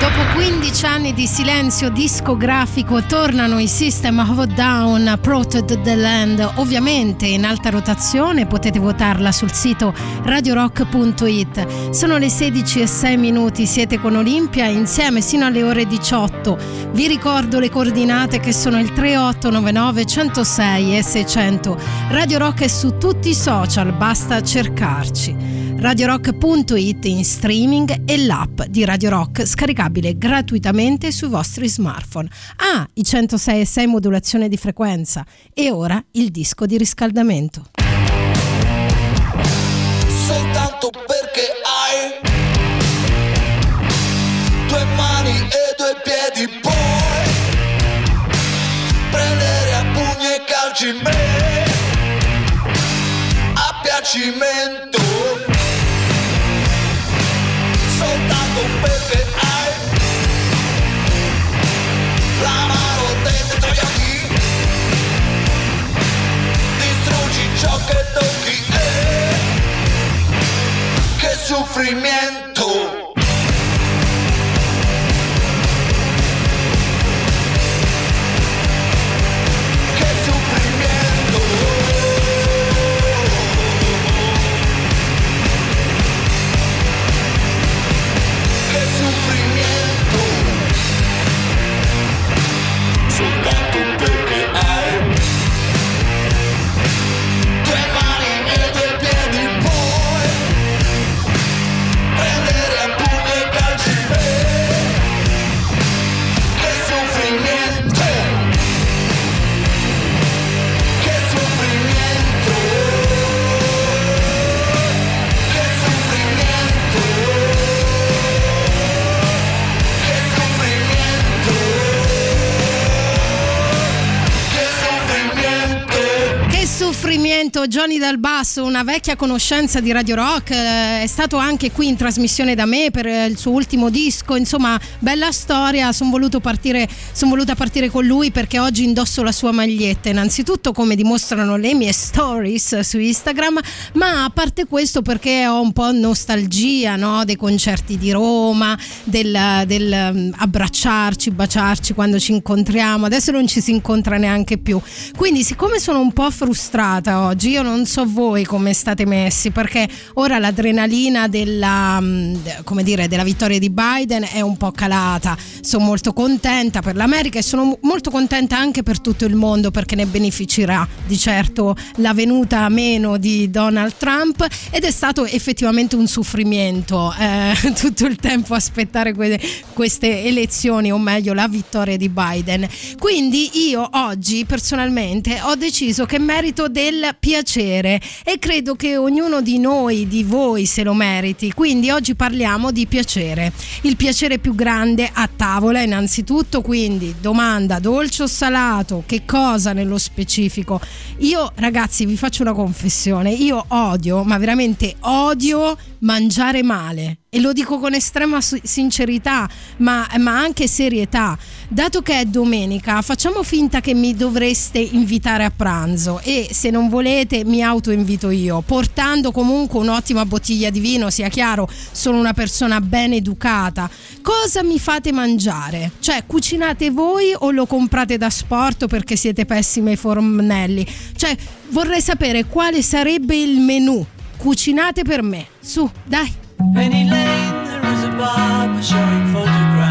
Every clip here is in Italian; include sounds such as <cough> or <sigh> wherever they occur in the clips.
Dopo 15 anni di silenzio discografico tornano i System of a Down Protect the Land, ovviamente in alta rotazione, potete votarla sul sito radiorock.it. Sono le 16 e 6 minuti, siete con Olimpia insieme sino alle ore 18. Vi ricordo le coordinate che sono il 3899 106 e 600. Radio Rock è su tutti i social, basta cercarci radiorock.it in streaming e l'app di Radio Rock scaricabile gratuitamente sui vostri smartphone. Ah, i 106 e 6 modulazione di frequenza e ora il disco di riscaldamento. Soltanto perché hai due mani e due piedi puoi prendere a pugni e calci me a piacimento distruggi ciò che tocchi e Che soffrimento, Johnny Dal Basso, una vecchia conoscenza di Radio Rock, eh, è stato anche qui in trasmissione da me per eh, il suo ultimo disco, insomma, bella storia, sono son voluta partire con lui perché oggi indosso la sua maglietta, innanzitutto come dimostrano le mie stories su Instagram, ma a parte questo perché ho un po' nostalgia no? dei concerti di Roma, del, del, mm, abbracciarci, baciarci quando ci incontriamo, adesso non ci si incontra neanche più, quindi siccome sono un po' frustrata oggi, io non so voi come state messi perché ora l'adrenalina della, mm, dire, della vittoria di Biden è un po' calata, sono molto contenta per l'America e sono molto contenta anche per tutto il mondo perché ne beneficerà di certo la venuta a meno di Donald Trump. Ed è stato effettivamente un soffrimento eh, <laughs> tutto il tempo aspettare que- queste elezioni o meglio la vittoria di Biden. Quindi io oggi personalmente ho deciso che merito del piacere e credo che ognuno di noi, di voi se lo meriti. Quindi oggi parliamo di piacere. Il piacere più grande a tavola innanzitutto, quindi domanda dolce o salato, che cosa nello specifico? Io ragazzi vi faccio una confessione, io odio, ma veramente odio mangiare male e lo dico con estrema sincerità ma, ma anche serietà dato che è domenica facciamo finta che mi dovreste invitare a pranzo e se non volete mi autoinvito io portando comunque un'ottima bottiglia di vino sia chiaro sono una persona ben educata cosa mi fate mangiare? cioè cucinate voi o lo comprate da sport perché siete pessimi ai fornelli? cioè vorrei sapere quale sarebbe il menù cucinate per me. Su, dai. Penny Lane, there is a barber showing photographs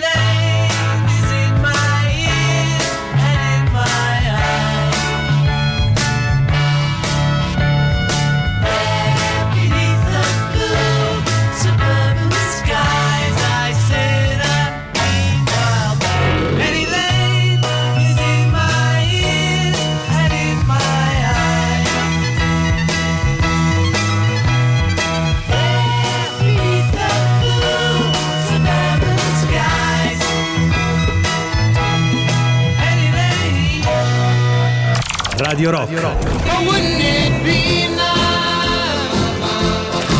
late. Radio Rock.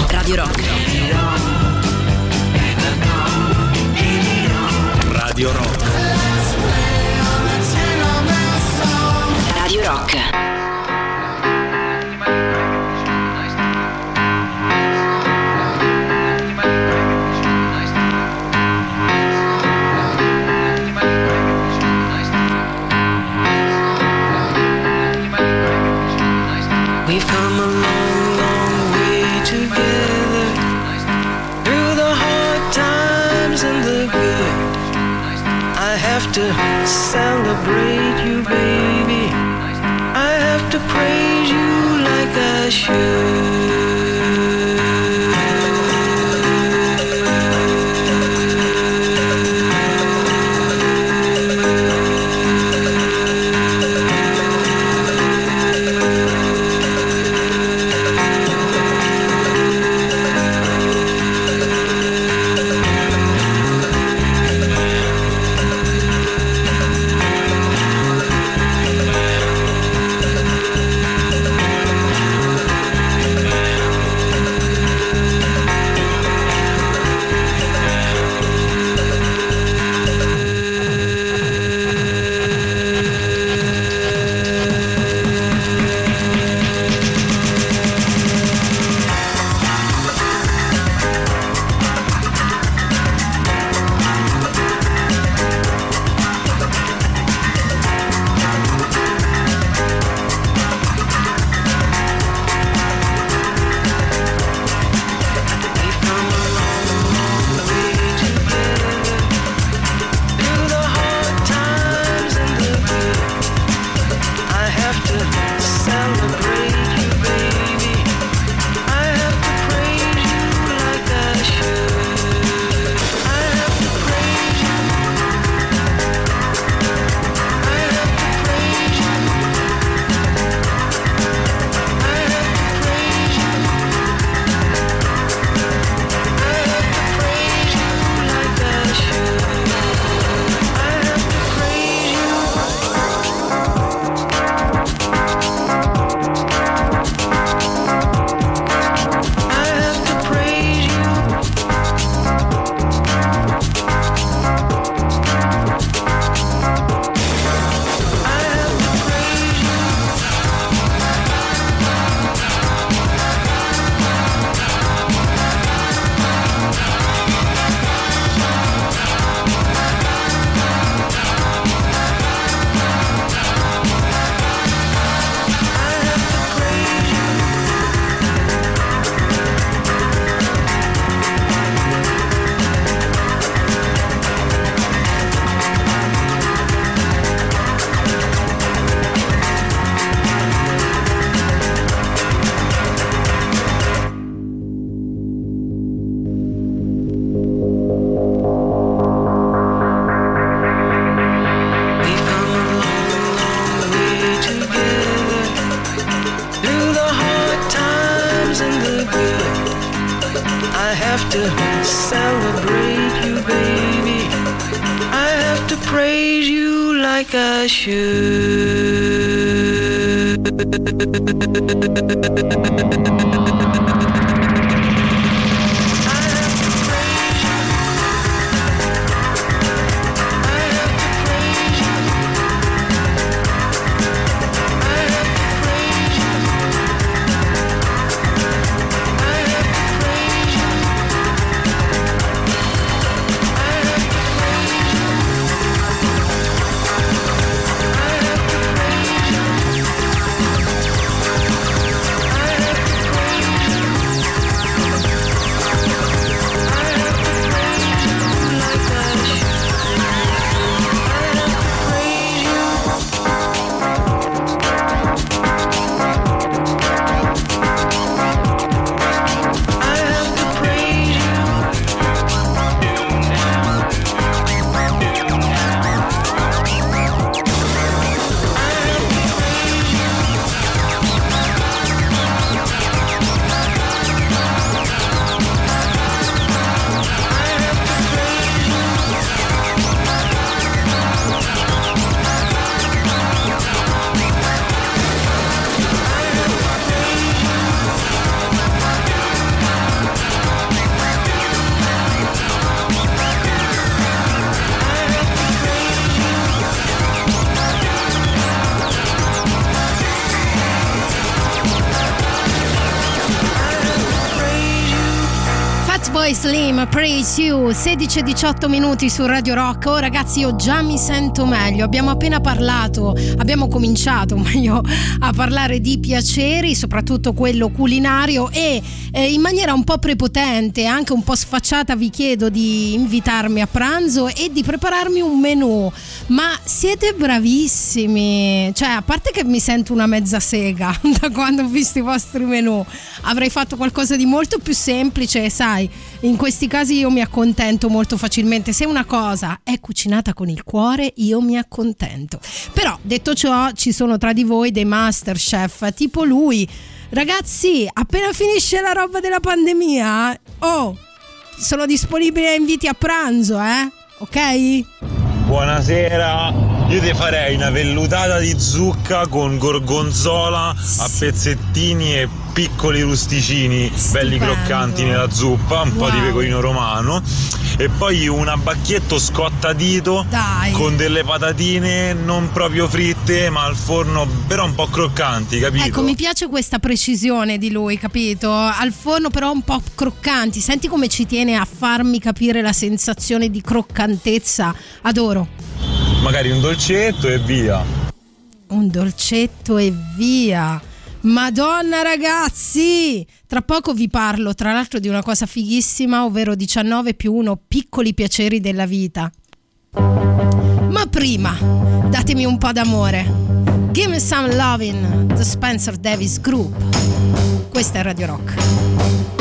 Radio Rock. Radio Rock. Radio Rock. 16 e 18 minuti su Radio Rock. Oh, ragazzi, io già mi sento meglio. Abbiamo appena parlato, abbiamo cominciato <laughs> meglio a parlare di piaceri, soprattutto quello culinario. E eh, in maniera un po' prepotente, anche un po' sfacciata, vi chiedo di invitarmi a pranzo e di prepararmi un menù. Ma siete bravissimi! Cioè, a parte che mi sento una mezza sega <laughs> da quando ho visto i vostri menù, avrei fatto qualcosa di molto più semplice, sai, in questi casi io mi accontento molto facilmente. Se una cosa è cucinata con il cuore, io mi accontento. Però, detto ciò, ci sono tra di voi dei master chef, tipo lui. Ragazzi, appena finisce la roba della pandemia, oh, sono disponibili a inviti a pranzo, eh? Ok? Buonasera, io ti farei una vellutata di zucca con gorgonzola a pezzettini e piccoli rusticini belli Stupendo. croccanti nella zuppa, un po' di Wow. pecorino romano e poi un abbacchetto scottadito Dai. con delle patatine non proprio fritte ma al forno però un po' croccanti, capito? Ecco, mi piace questa precisione di lui, capito? Al forno però un po' croccanti. Senti come ci tiene a farmi capire la sensazione di croccantezza. Adoro. Magari un dolcetto e via. Un dolcetto e via. Madonna ragazzi! Tra poco vi parlo tra l'altro di una cosa fighissima, ovvero 19 più 1 piccoli piaceri della vita. Ma prima, datemi un po' d'amore. Give me some lovin', The Spencer Davis Group. Questa è Radio Rock.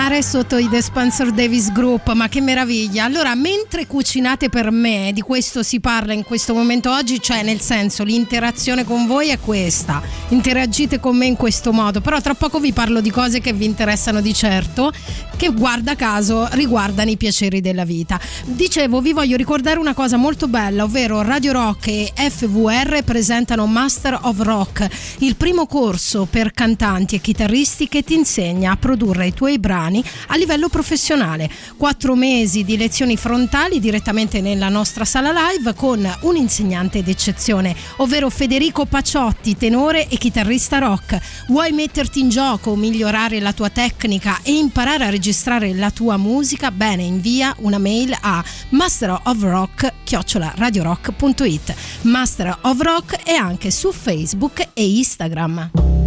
Cucinare sotto i The Spencer Davis Group, ma che meraviglia. Allora, mentre cucinate per me, di questo si parla in questo momento oggi, cioè nel senso l'interazione con voi è questa. Interagite con me in questo modo, però tra poco vi parlo di cose che vi interessano di certo, che guarda caso riguardano i piaceri della vita. Dicevo, vi voglio ricordare una cosa molto bella, ovvero Radio Rock e FVR presentano Master of Rock, il primo corso per cantanti e chitarristi che ti insegna a produrre i tuoi brani a livello professionale. Quattro mesi di lezioni frontali direttamente nella nostra sala live con un insegnante d'eccezione, ovvero Federico Paciotti, tenore e chitarrista rock. Vuoi metterti in gioco, migliorare la tua tecnica e imparare a registrare la tua musica? Bene, invia una mail a masterofrock@radiorock.it. Master of Rock è anche su Facebook e Instagram.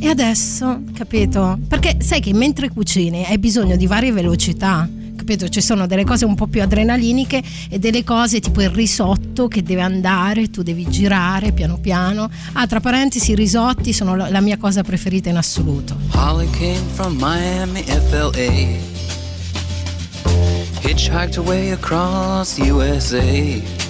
E adesso, capito? Perché sai che mentre cucini hai bisogno di varie velocità. Capito? Ci sono delle cose un po' più adrenaliniche e delle cose tipo il risotto che deve andare, tu devi girare piano piano. Ah, tra parentesi, i risotti sono la mia cosa preferita in assoluto. Holly came from Miami, FLA. Hitchhiked her way across USA.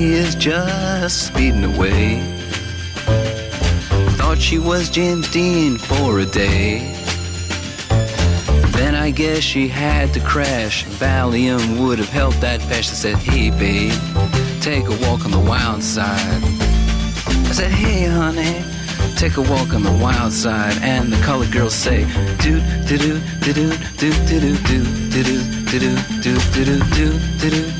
Jackie is just speeding away. Thought she was James Dean for a day. Then I guess she had to crash. Valium would have helped that. I said, Hey, babe, take a walk on the wild side. I said, Hey, honey, take a walk on the wild side. And the colored girls say, Do do do do do do do do do do do do do do do do do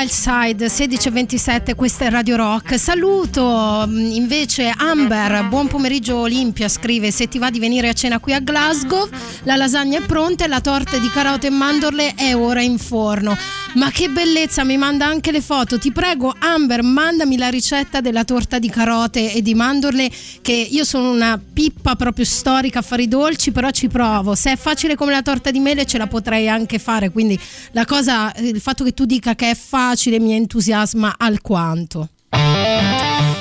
on the Wild Side 1627, questa è Radio Rock. Saluto mh, invece Amber, buon pomeriggio Olimpia, scrive se ti va di venire a cena qui a Glasgow, la lasagna è pronta e la torta di carote e mandorle è ora in forno. Ma che bellezza, mi manda anche le foto. Ti prego Amber, mandami la ricetta della torta di carote e di mandorle che io sono una pippa proprio storica a fare i dolci, però ci provo. Se è facile come la torta di mele ce la potrei anche fare, quindi la cosa il fatto che tu dica che è facile mi entusiasma alquanto.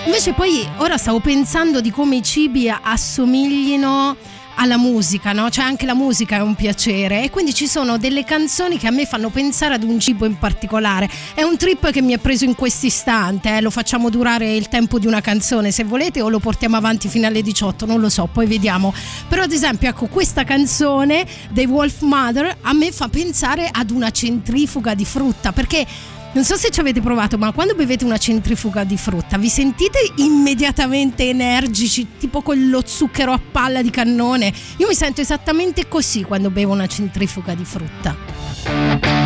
Invece poi ora stavo pensando di come i cibi assomiglino alla musica, no? Cioè anche la musica è un piacere e quindi ci sono delle canzoni che a me fanno pensare ad un cibo in particolare. È un trip che mi ha preso in questo istante, eh? lo facciamo durare il tempo di una canzone se volete o lo portiamo avanti fino alle 18, non lo so, poi vediamo. Però ad esempio ecco questa canzone dei Wolf Mother a me fa pensare ad una centrifuga di frutta perché non so se ci avete provato, ma quando bevete una centrifuga di frutta vi sentite immediatamente energici, tipo con lo zucchero a palla di cannone? Io mi sento esattamente così quando bevo una centrifuga di frutta.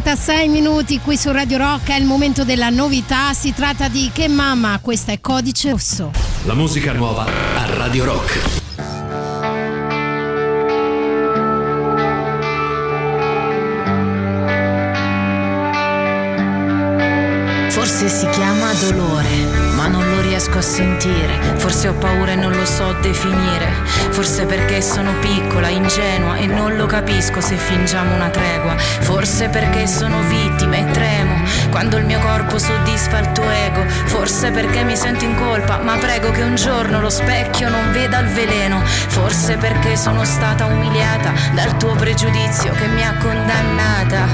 36 minuti qui su Radio Rock è il momento della novità, si tratta di Che Mamma, questa è Codice Rosso. La musica nuova a Radio Rock. Forse si chiama dolore, ma non lo riesco a sentire. Forse ho paura e non lo so definire. Forse perché sono piccola, ingenua e non lo capisco se fingiamo una tregua. Forse perché sono vittima e tremo quando il mio corpo soddisfa il tuo ego. Forse perché mi sento in colpa, ma prego che un giorno lo specchio non veda il veleno. Forse perché sono stata umiliata dal tuo pregiudizio che mi ha condannata.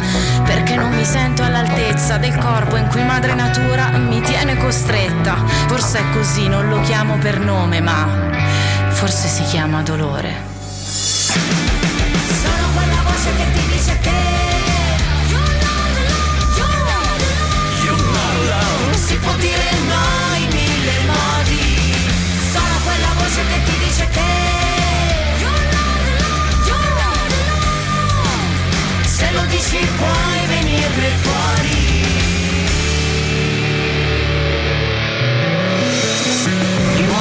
Perché non mi sento all'altezza del corpo in cui madre natura mi tiene costretta. Forse è così, non lo chiamo per nome, ma forse si chiama dolore. Sono quella voce che ti dice che Si può dire no in mille modi Sono quella voce che ti dice che Se lo dici puoi venirne fuori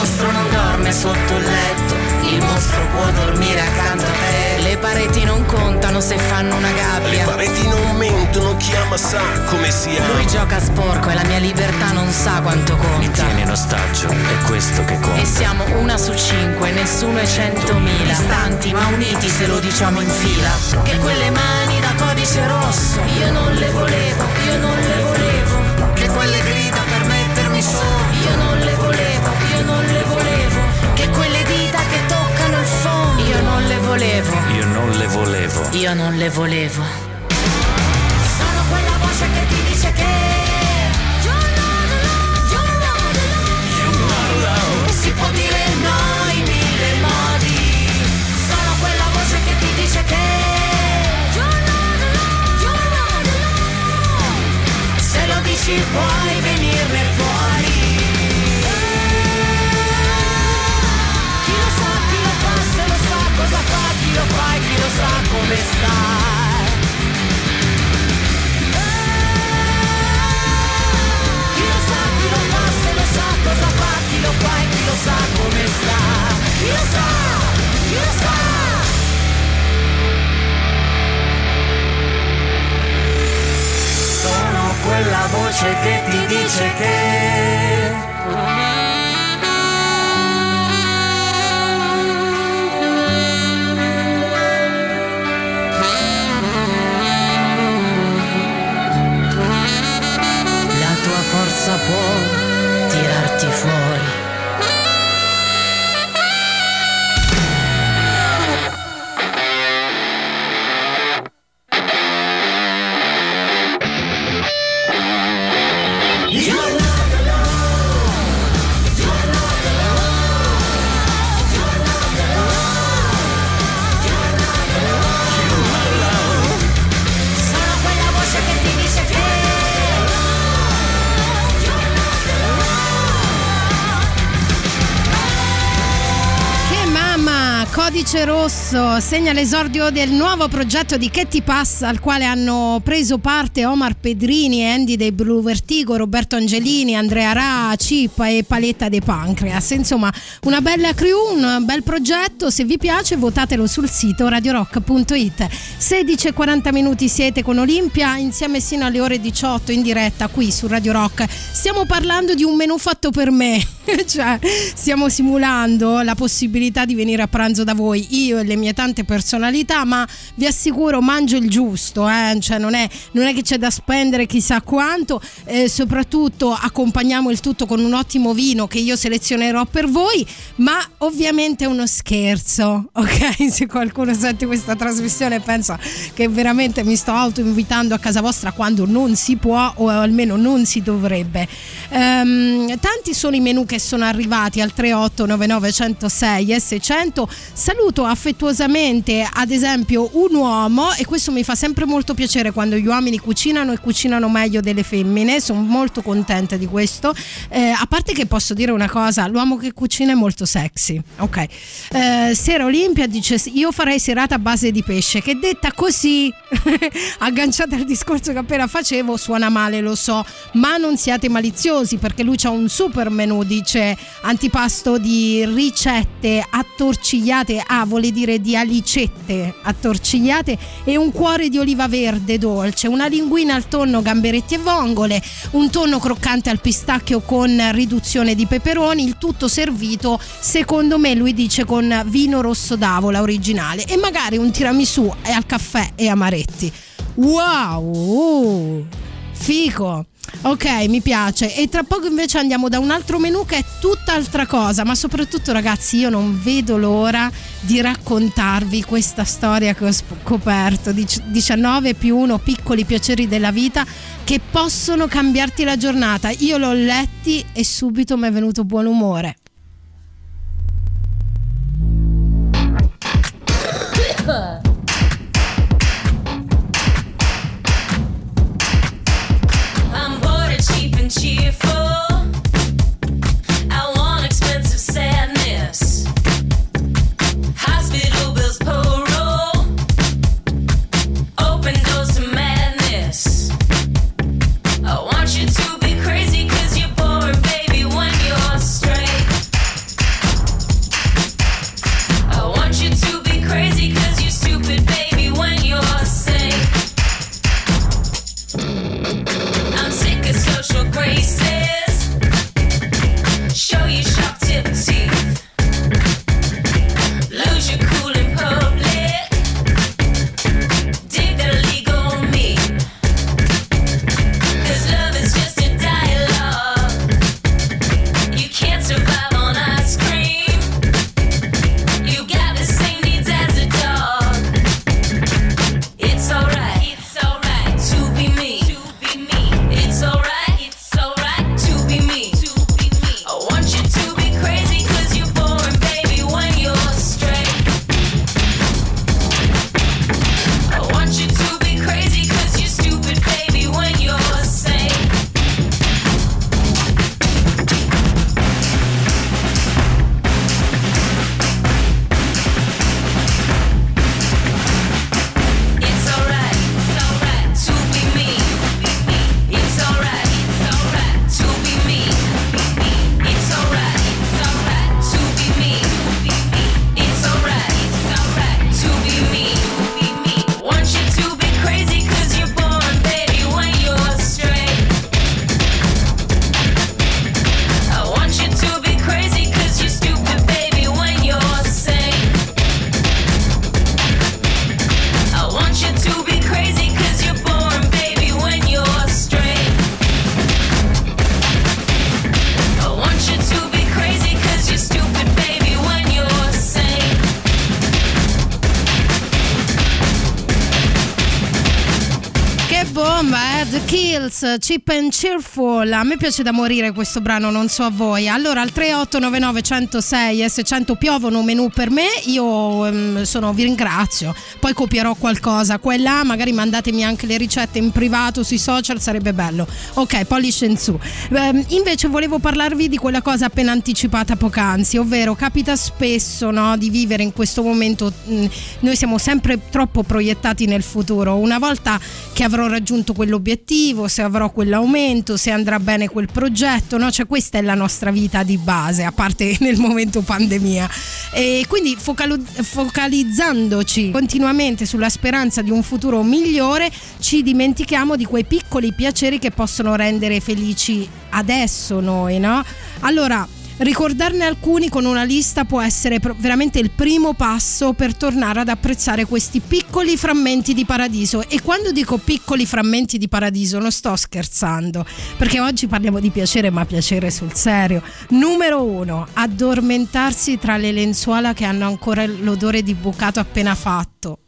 mostro non dorme sotto il letto, il mostro può dormire accanto a te. Le pareti non contano se fanno una Le gabbia. pareti non mentono, chi ama sa come si Lui gioca sporco e la mia libertà non sa quanto conta. Tieni in ostaggio, è questo che E conta. siamo una su cinque, nessuno è centomila. Distanti ma uniti se lo diciamo in fila. Che quelle mani da codice rosso, io non le volevo, io non le volevo. Che quelle volevo, Io non le volevo. io non le volevo. Sono quella voce che ti dice che Si può dire no in mille modi. Sono quella voce che ti dice che Se lo dici puoi venirne fuori Chi lo fa e chi lo sa come sta Chi lo sa, chi lo fa, se lo sa cosa fa, chi lo fa e chi lo sa come sta. Chi lo sa, chi lo sa. Sono quella voce che ti dice che codice rosso, segna l'esordio del nuovo progetto di Che ti passa al quale hanno preso parte Omar Pedrini, Andy dei Blue Vertigo, Roberto Angelini, Andrea Ra, Cippa e Paletta De Pancreas. Insomma, una bella crew, un bel progetto, se vi piace votatelo sul sito radiorock.it. 16 e 40 minuti siete con Olimpia, insieme sino alle ore 18 in diretta qui su Radio Rock. Stiamo parlando di un menù fatto per me, <laughs> cioè stiamo simulando la possibilità di venire a pranzo da voi, io e le mie tante personalità, ma vi assicuro mangio il giusto, eh? cioè non è, non è che c'è da spendere chissà quanto, eh, soprattutto accompagniamo il tutto con un ottimo vino che io selezionerò per voi, ma ovviamente è uno scherzo, <laughs> ok? Se qualcuno sente questa trasmissione e pensa che veramente mi sto autoinvitando a casa vostra quando non si può o almeno non si dovrebbe. Ehm, tanti sono i menù che sono arrivati al 3899 106 S100. Saluto affettuosamente ad esempio un uomo e questo mi fa sempre molto piacere quando gli uomini cucinano e cucinano meglio delle femmine, sono molto contenta di questo. Eh, a parte che posso dire una cosa, l'uomo che cucina è molto sexy. Ok. Eh, Sera Olimpia dice io farei serata a base di pesce che detta così <laughs> agganciata al discorso che appena facevo suona male lo so ma non siate maliziosi perché lui c'ha un super menù dice antipasto di ricette attorcigliate A vuole dire di alicette attorcigliate e un cuore di oliva verde dolce, una linguina al tonno gamberetti e vongole, un tonno croccante al pistacchio con riduzione di peperoni, il tutto servito secondo me lui dice con vino rosso d'avola originale e magari un tiramisù al caffè e amaretti. Wow! Fico! Ok, mi piace. E tra poco invece andiamo da un altro menù che è tutt'altra cosa, ma soprattutto ragazzi io non vedo l'ora di raccontarvi questa storia che ho scoperto, Dic- 19 più 1 piccoli piaceri della vita che possono cambiarti la giornata. Io l'ho letti e subito mi è venuto buon umore. Cheap and Cheerful. A me piace da morire questo brano, non so a voi. Allora, al 3899 106 S100 piovono menù per me. Io ehm, sono, vi ringrazio. Poi copierò qualcosa qua e là. Magari mandatemi anche le ricette in privato sui social, sarebbe bello. Ok, pollice in su. Ehm, invece volevo parlarvi di quella cosa appena anticipata poc'anzi, ovvero capita spesso no, di vivere in questo momento. mh, noi siamo sempre troppo proiettati nel futuro. Una volta che avrò raggiunto quell'obiettivo, se avrò quell'aumento, se andrà bene quel progetto, no? Cioè questa è la nostra vita di base, a parte <laughs> nel momento pandemia. E quindi focalizzandoci continuamente sulla speranza di un futuro migliore, ci dimentichiamo di quei piccoli piaceri che possono rendere felici adesso noi, no? Allora, Ricordarne alcuni con una lista può essere veramente il primo passo per tornare ad apprezzare questi piccoli frammenti di paradiso. E quando dico piccoli frammenti di paradiso non sto scherzando, perché oggi parliamo di piacere, ma piacere sul serio. Numero uno, addormentarsi tra le lenzuola che hanno ancora l'odore di bucato appena fatto.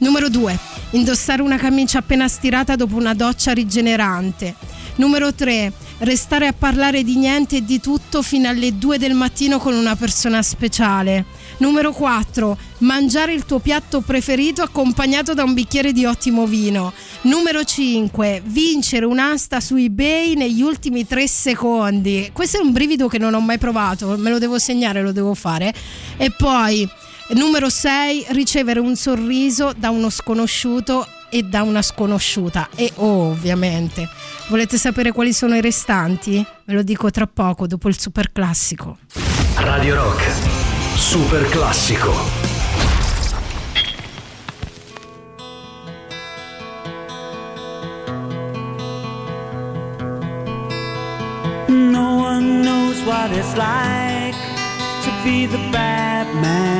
Numero 2. Indossare una camicia appena stirata dopo una doccia rigenerante. Numero 3. Restare a parlare di niente e di tutto fino alle 2 del mattino con una persona speciale. Numero 4. Mangiare il tuo piatto preferito accompagnato da un bicchiere di ottimo vino. Numero 5. Vincere un'asta su eBay negli ultimi 3 secondi. Questo è un brivido che non ho mai provato, me lo devo segnare, lo devo fare. E poi Numero 6, ricevere un sorriso da uno sconosciuto e da una sconosciuta. E oh, ovviamente. Volete sapere quali sono i restanti? Ve lo dico tra poco, dopo il super classico. Radio Rock, Super classico. No one knows what it's like to be the bad man,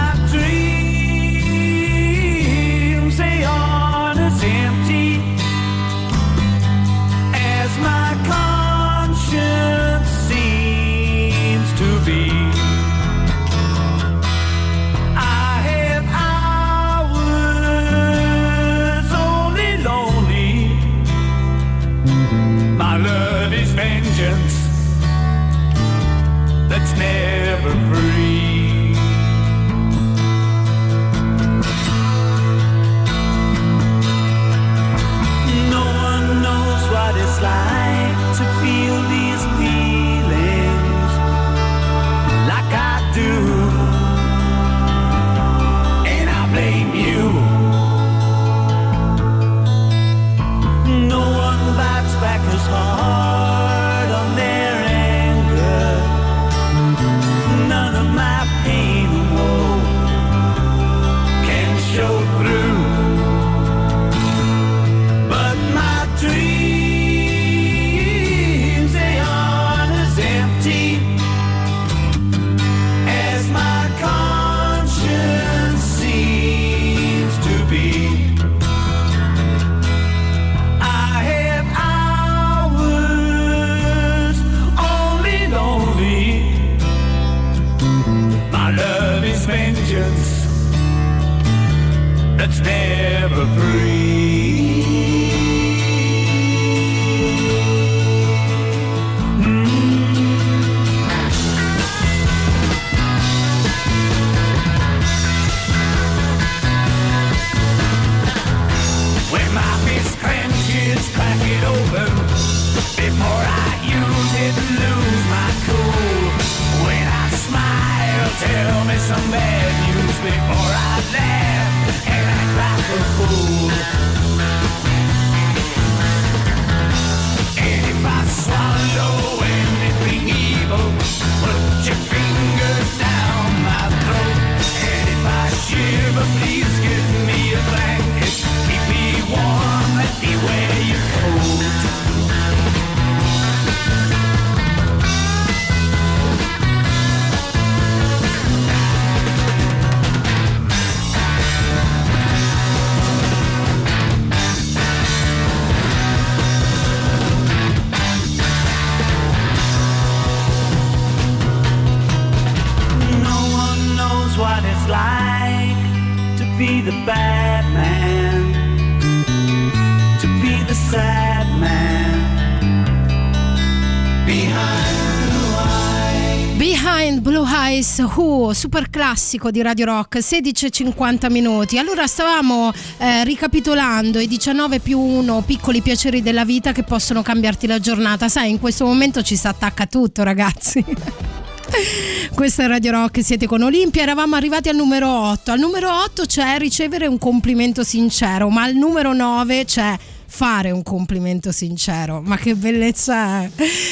classico di Radio Rock, 16.50 minuti. Allora stavamo eh, ricapitolando i 19 più 1 piccoli piaceri della vita che possono cambiarti la giornata. Sai, in questo momento ci si attacca tutto, ragazzi. <laughs> Questa è Radio Rock, siete con Olimpia, eravamo arrivati al numero 8. Al numero 8 c'è ricevere un complimento sincero, ma al numero 9 c'è fare un complimento sincero. Ma che bellezza è!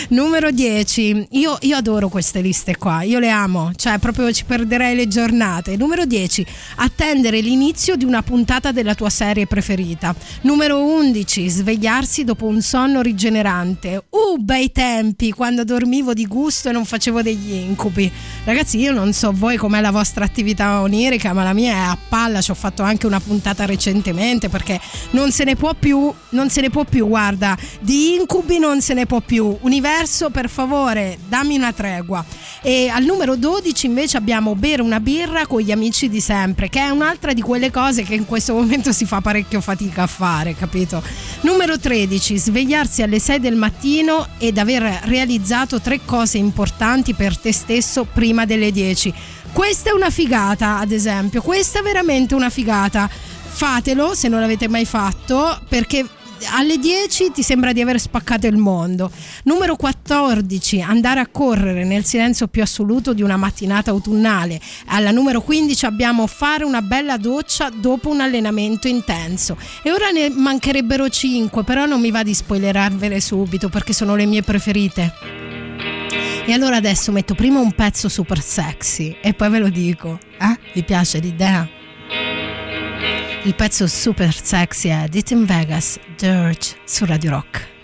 Numero 10, io, io adoro queste liste qua, io le amo, cioè proprio ci perderei le giornate. Numero 10, attendere l'inizio di una puntata della tua serie preferita. Numero 11, svegliarsi dopo un sonno rigenerante. Uh, bei tempi, quando dormivo di gusto e non facevo degli incubi. Ragazzi, io non so voi com'è la vostra attività onirica, ma la mia è a palla, ci ho fatto anche una puntata recentemente perché non se ne può più, non se ne può più, guarda, di incubi non se ne può più. Universo, per favore, dammi una tregua. E al numero 12 invece abbiamo bere una birra con gli amici di sempre, che è un'altra di quelle cose che in questo momento si fa parecchio fatica a fare, capito? Numero 13, svegliarsi alle 6 del mattino ed aver realizzato tre cose importanti per te stesso prima delle 10. Questa è una figata, ad esempio, questa è veramente una figata. fatelo se non l'avete mai fatto perché alle 10 ti sembra di aver spaccato il mondo. Numero 14, andare a correre nel silenzio più assoluto di una mattinata autunnale. Alla numero 15 abbiamo fare una bella doccia dopo un allenamento intenso. E ora ne mancherebbero 5, però non mi va di spoilerarvele subito perché sono le mie preferite. E allora adesso metto prima un pezzo super sexy e poi ve lo dico. Eh? Vi piace l'idea? Il pezzo super sexy è Dit in Vegas, Dirge su Radio Rock.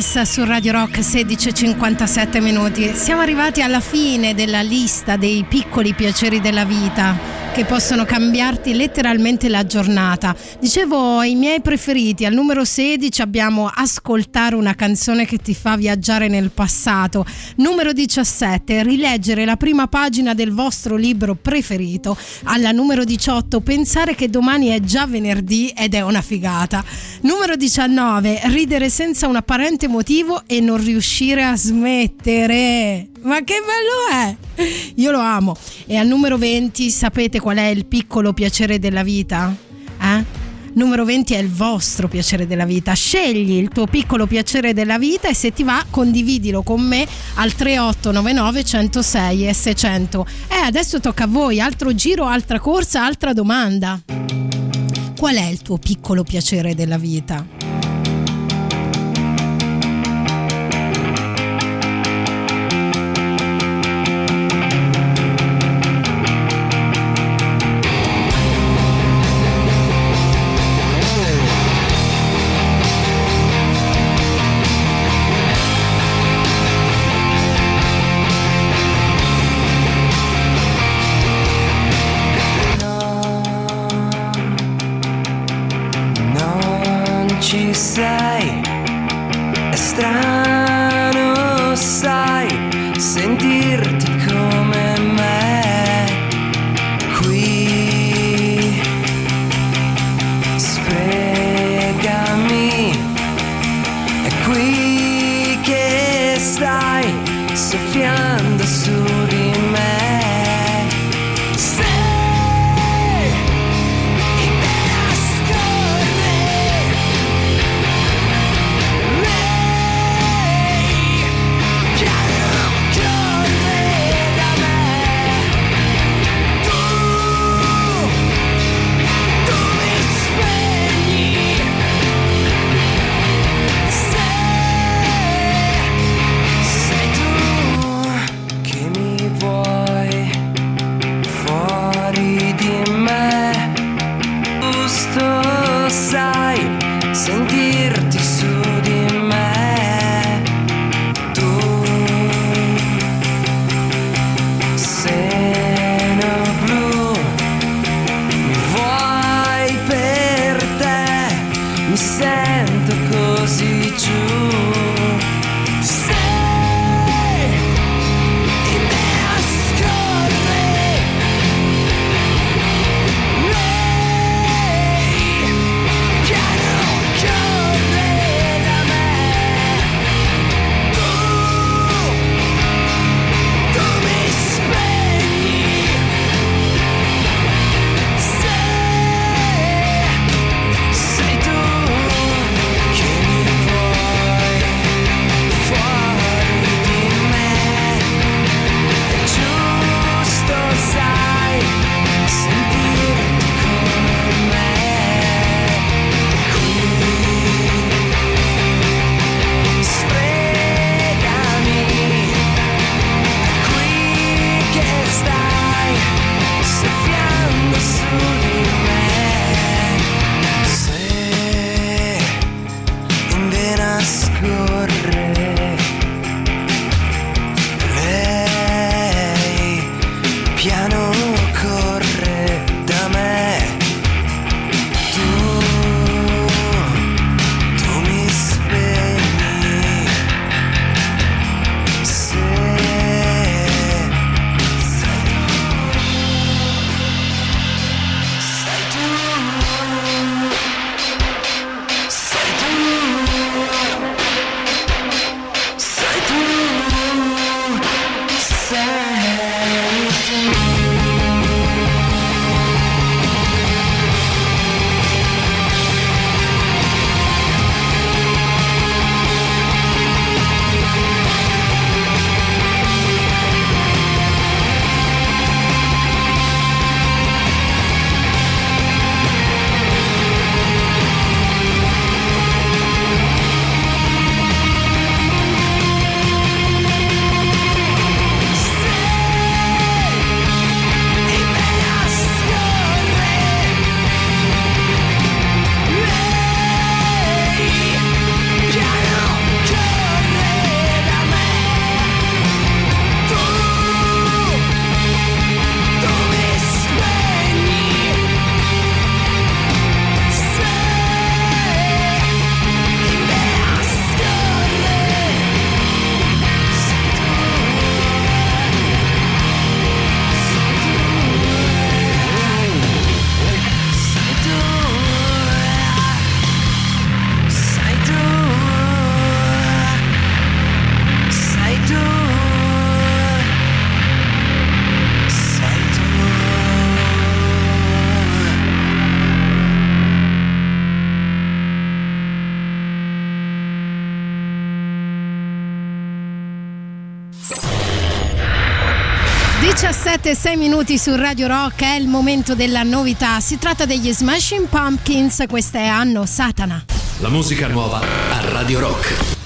Vegas su Radio Rock 16:57 minuti. Siamo arrivati alla fine della lista dei piccoli piaceri della vita che possono cambiarti letteralmente la giornata. Dicevo i miei preferiti, al numero 16 abbiamo ascoltare una canzone che ti fa viaggiare nel passato. Numero 17, rileggere la prima pagina del vostro libro preferito. Alla numero 18, pensare che domani è già venerdì ed è una figata. Numero 19, ridere senza un apparente motivo e non riuscire a smettere. Ma che bello è! Io lo amo. E al numero 20, sapete qual è il piccolo piacere della vita? Eh? Numero 20 è il vostro piacere della vita. Scegli il tuo piccolo piacere della vita e se ti va condividilo con me al 3899 106 e 600. E adesso tocca a voi, altro giro, altra corsa, altra domanda. Qual è il tuo piccolo piacere della vita? transcorre. 17 6 minuti su Radio Rock è il momento della novità. Si tratta degli Smashing Pumpkins, questa è Anno Satana. La musica nuova a Radio Rock.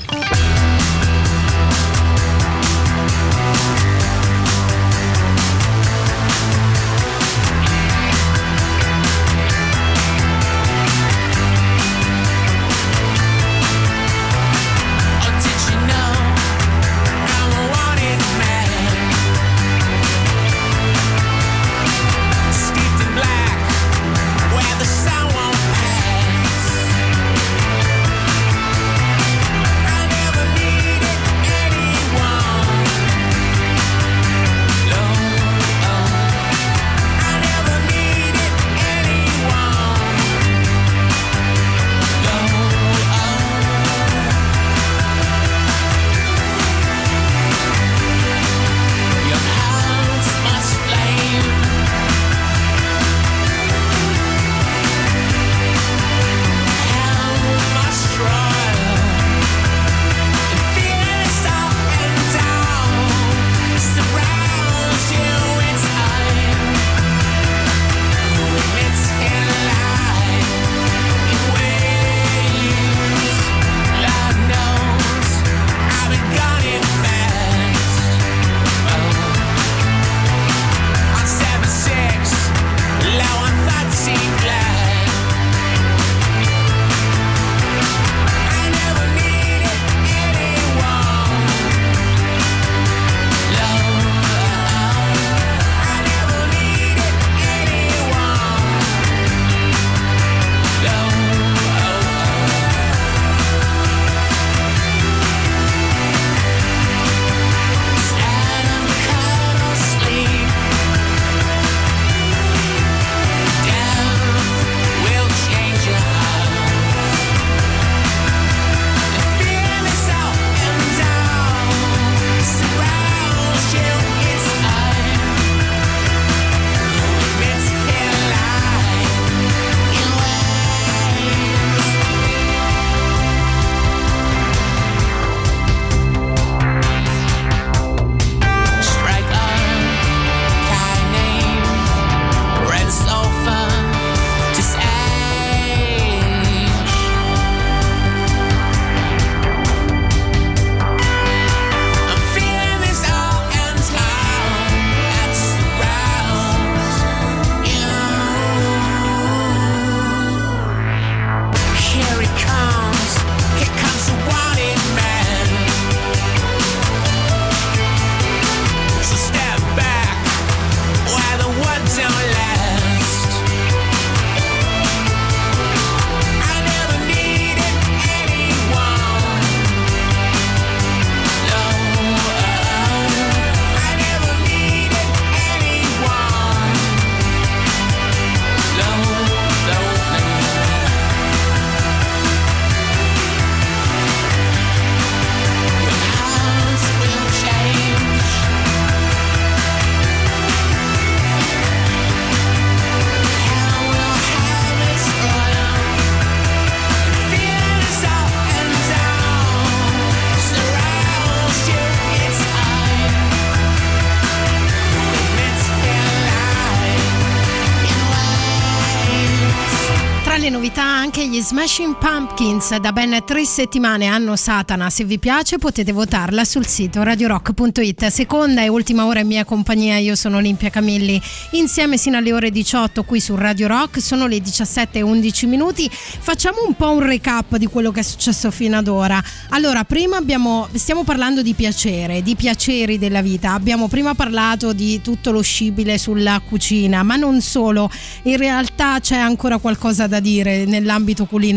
Smashing Pumpkins da ben tre settimane hanno Satana. Se vi piace potete votarla sul sito radiorock.it. Seconda e ultima ora in mia compagnia, io sono Olimpia Camilli, insieme sino alle ore 18 qui su Radio Rock. Sono le 17 e 11 minuti. Facciamo un po' un recap di quello che è successo fino ad ora. Allora, prima abbiamo, stiamo parlando di piacere, di piaceri della vita. Abbiamo prima parlato di tutto lo scibile sulla cucina, ma non solo. In realtà c'è ancora qualcosa da dire nell'ambito culinario.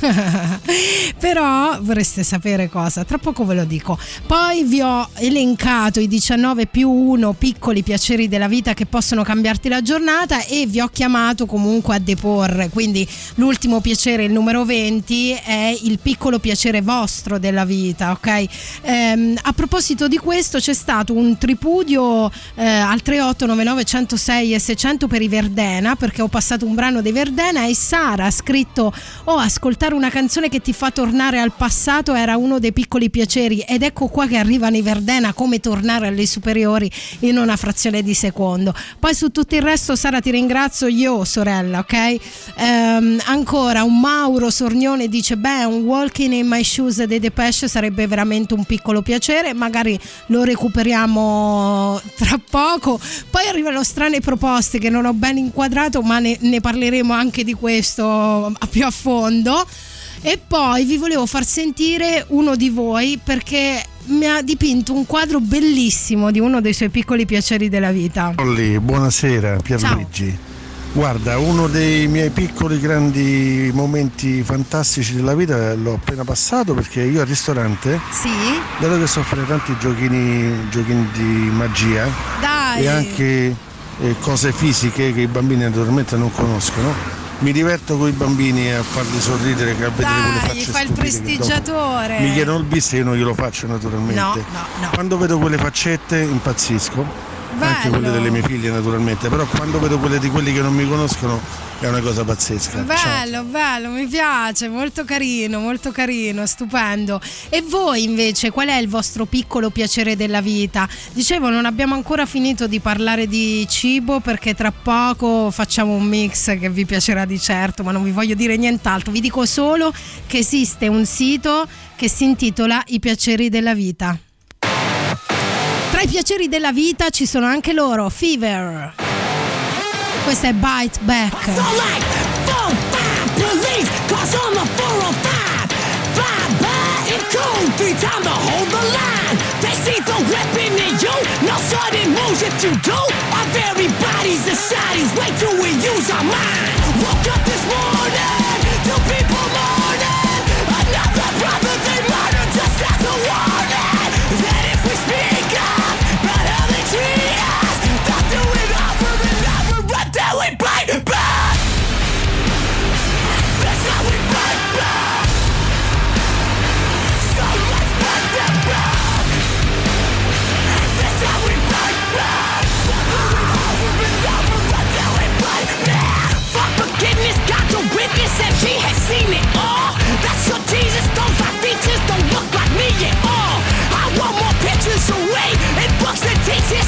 <laughs> Però vorreste sapere cosa? Tra poco ve lo dico. Poi vi ho elencato i 19 più 1 piccoli piaceri della vita che possono cambiarti la giornata e vi ho chiamato comunque a deporre. Quindi l'ultimo piacere, il numero 20, è il piccolo piacere vostro della vita, ok? Ehm, a proposito di questo c'è stato un tripudio eh, al 3899 106 e 600 per i Verdena perché ho passato un brano dei Verdena e Sara ha scritto oh ascoltare una canzone che ti fa tornare al passato era uno dei piccoli piaceri ed ecco qua che arriva Niverdena come tornare alle superiori in una frazione di secondo. Poi su tutto il resto Sara ti ringrazio. Io sorella ok? Ehm, ancora un Mauro Sornione dice beh un Walking in My Shoes dei Depeche sarebbe veramente un piccolo piacere magari lo recuperiamo tra poco. Poi arrivano strane proposte che non ho ben inquadrato ma ne, ne parleremo anche di questo più a fondo e poi vi volevo far sentire uno di voi perché mi ha dipinto un quadro bellissimo di uno dei suoi piccoli piaceri della vita. Olli, buonasera Pierluigi. Guarda, uno dei miei piccoli grandi momenti fantastici della vita l'ho appena passato perché io al ristorante, sì. dato che so fare tanti giochini, giochini di magia dai. e anche eh, cose fisiche che i bambini naturalmente non conoscono, mi diverto con i bambini a farli sorridere, che a vedere quelle dai facce gli fa il prestigiatore Mi chiedono il bis e io non glielo faccio naturalmente. No, no, no. Quando vedo quelle faccette impazzisco. Anche Bello. quelle delle mie figlie naturalmente, però quando vedo quelle di quelli che non mi conoscono è una cosa pazzesca. Ciao. Bello, bello, mi piace, molto carino, molto carino, stupendo. E voi invece, qual è il vostro piccolo piacere della vita? Dicevo, non abbiamo ancora finito di parlare di cibo perché tra poco facciamo un mix che vi piacerà di certo, ma non vi voglio dire nient'altro. Vi dico solo che esiste un sito che si intitola I piaceri della vita. Tra i piaceri della vita ci sono anche loro, Fever. Questa è Bite Back. Police, cause on the 405 Fly by and cool Three times to hold the line. They see the weapon in you No sudden moves if you do. Our very bodies decide is Wait till we use our mind. Woke up this morning Two people mourning. Another brother they murdered Just as a warning we bite back that's how we fight back. So let's fight them back. That's how we fight back. And. Fuck forgiveness, God's a witness, and He has seen it all. That's your Jesus, those are features don't look like me at all. I want more pictures away and books that teach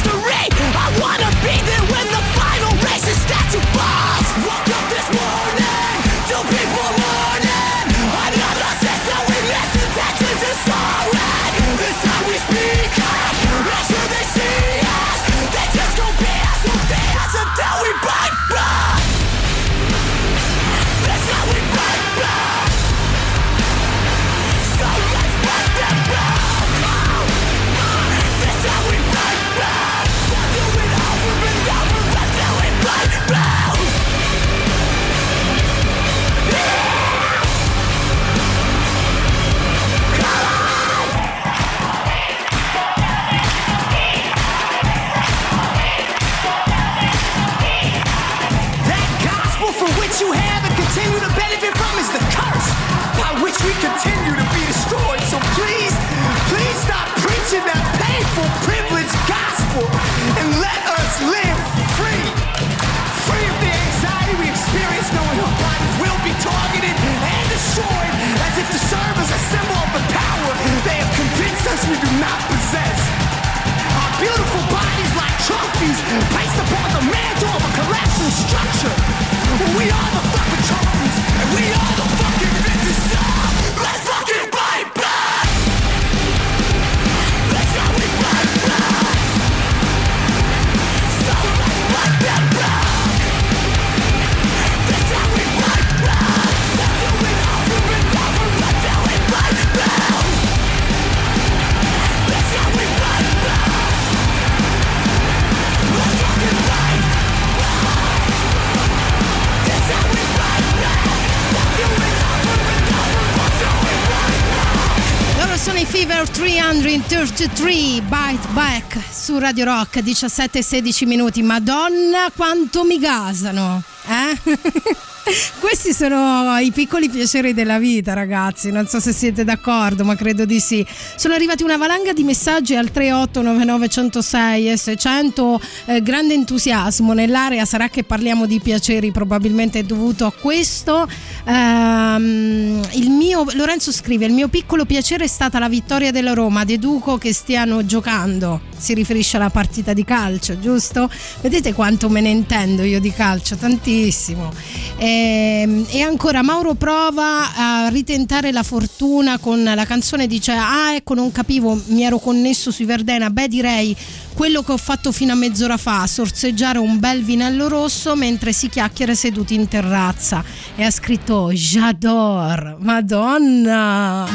Radio Rock 17 e 16 minuti. Madonna quanto mi gasano, eh? <laughs> Questi sono i piccoli piaceri della vita, ragazzi. Non so se siete d'accordo, ma credo di sì. Sono arrivati una valanga di messaggi al 3899 106 e 600. Eh, grande entusiasmo nell'area. Sarà che parliamo di piaceri, probabilmente è dovuto a questo. Ehm, il mio, Lorenzo scrive: Il mio piccolo piacere è stata la vittoria della Roma. Deduco che stiano giocando. Si riferisce alla partita di calcio, giusto? Vedete quanto me ne intendo io di calcio? Tantissimo. Ehm, E, ancora Mauro prova a ritentare la fortuna con la canzone dice ah ecco non capivo mi ero connesso sui Verdena. Beh direi quello che ho fatto fino a mezz'ora fa sorseggiare un bel vinello rosso mentre si chiacchiera seduti in terrazza. E ha scritto j'adore madonna.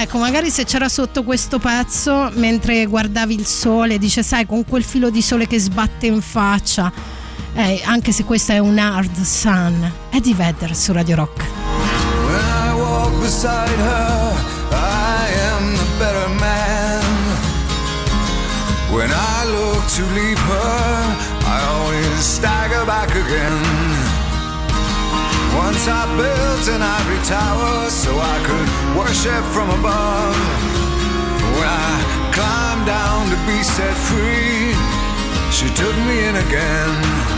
Ecco, magari se c'era sotto questo pezzo mentre guardavi il sole, dice, sai, con quel filo di sole che sbatte in faccia, eh, anche se questo è un hard sun, di Vedder su Radio Rock. When I walk beside her, I am the better man. When I look to leave her, I always stagger back again. Once I built an ivory tower so I could worship from above. When I climbed down to be set free, she took me in again.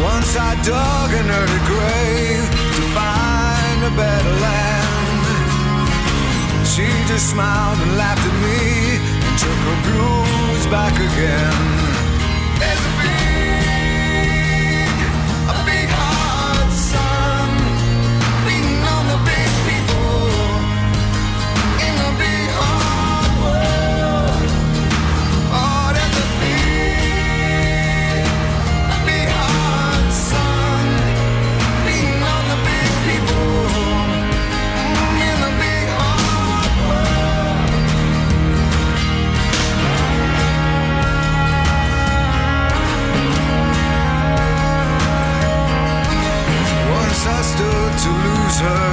Once I dug an early grave to find a better land. She just smiled and laughed at me and took her blues back again. There's her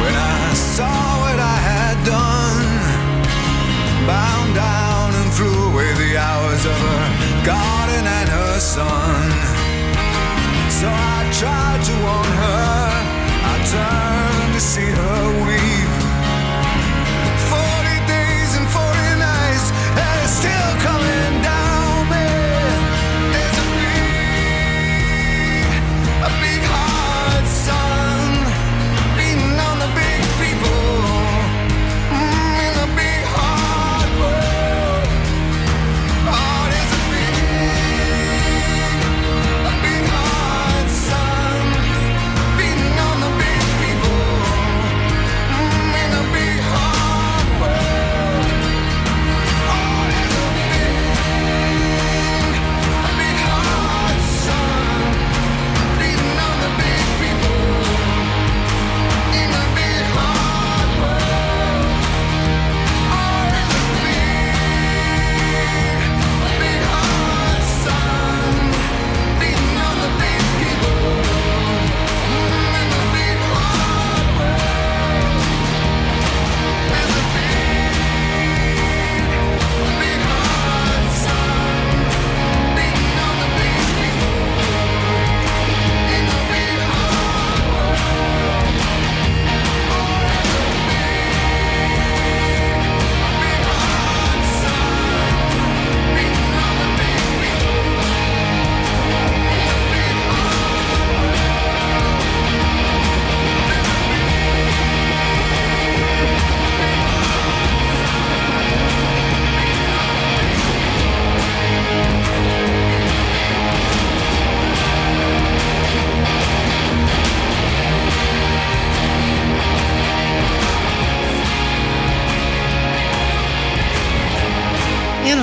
when I saw what I had done. Bound down and flew away the hours of her garden and her son.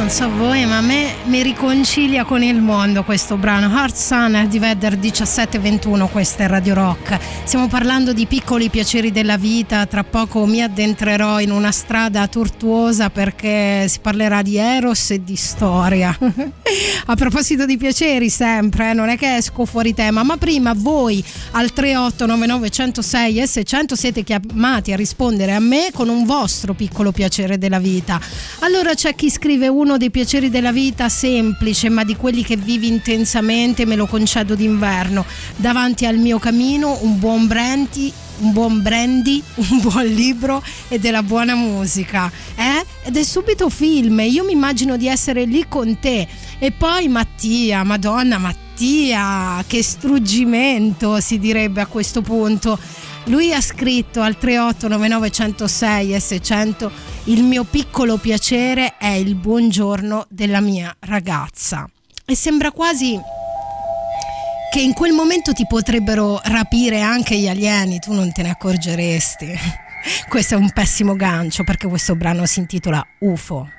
Non so voi, ma a me mi riconcilia con il mondo questo brano. Heart Sun di Vedder 1721, questa è Radio Rock. Stiamo parlando di piccoli piaceri della vita. Tra poco mi addentrerò in una strada tortuosa perché si parlerà di Eros e di storia. <laughs> a proposito di piaceri, sempre, eh, non è che esco fuori tema, ma prima voi al 3899 106 S100 siete chiamati a rispondere a me con un vostro piccolo piacere della vita. Allora c'è chi scrive uno dei piaceri della vita semplice, ma di quelli che vivi intensamente, me lo concedo d'inverno. Davanti al mio camino un buon brandy, un buon brandy, <laughs> un buon libro e della buona musica. Eh? Ed è subito film, io mi immagino di essere lì con te. E poi Mattia, Madonna Mattia, che struggimento si direbbe a questo punto. Lui ha scritto al 3899106 S100 il mio piccolo piacere è il buongiorno della mia ragazza. E sembra quasi che in quel momento ti potrebbero rapire anche gli alieni, tu non te ne accorgeresti. <laughs> Questo è un pessimo gancio perché questo brano si intitola UFO.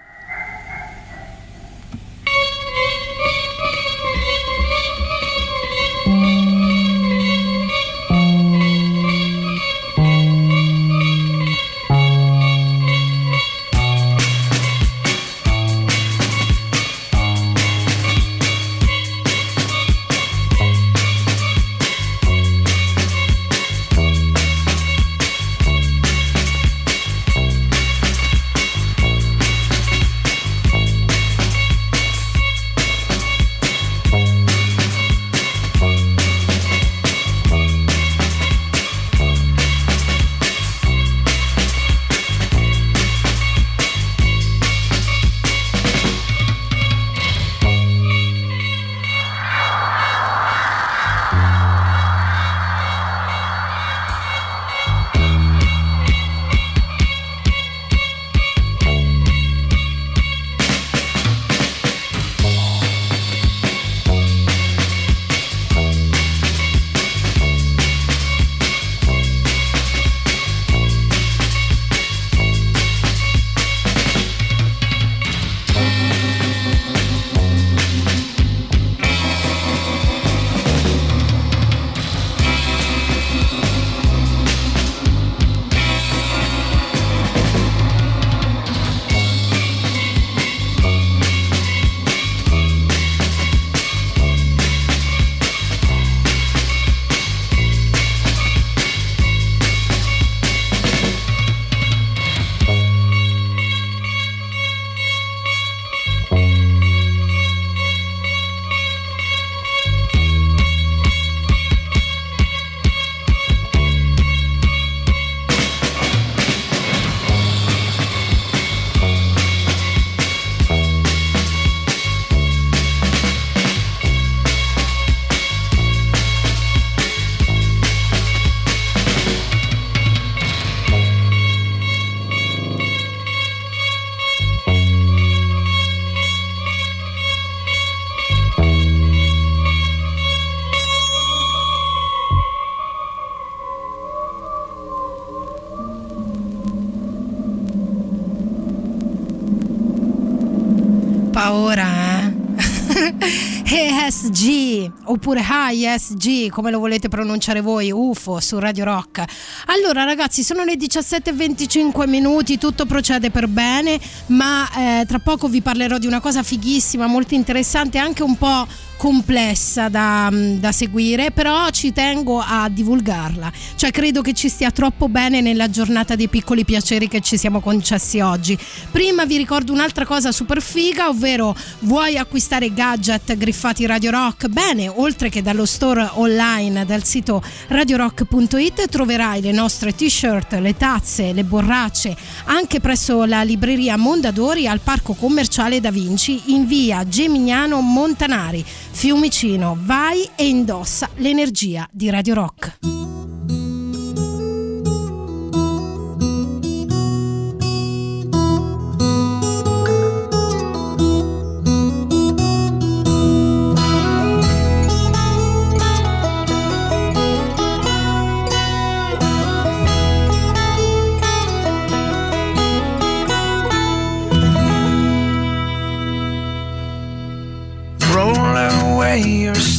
Oppure HISG come lo volete pronunciare voi? UFO su Radio Rock. Allora ragazzi sono le 17.25 minuti tutto procede per bene ma eh, tra poco vi parlerò di una cosa fighissima molto interessante anche un po' complessa da, da seguire però ci tengo a divulgarla. Cioè credo che ci stia troppo bene nella giornata dei piccoli piaceri che ci siamo concessi oggi. Prima vi ricordo un'altra cosa super figa ovvero vuoi acquistare gadget griffati Radio Rock? Bene oltre che dallo store online del sito radiorock.it troverai le nostre t-shirt le tazze le borracce anche presso la libreria Mondadori al parco commerciale Da Vinci in via Gemignano Montanari Fiumicino vai e indossa l'energia di Radio Rock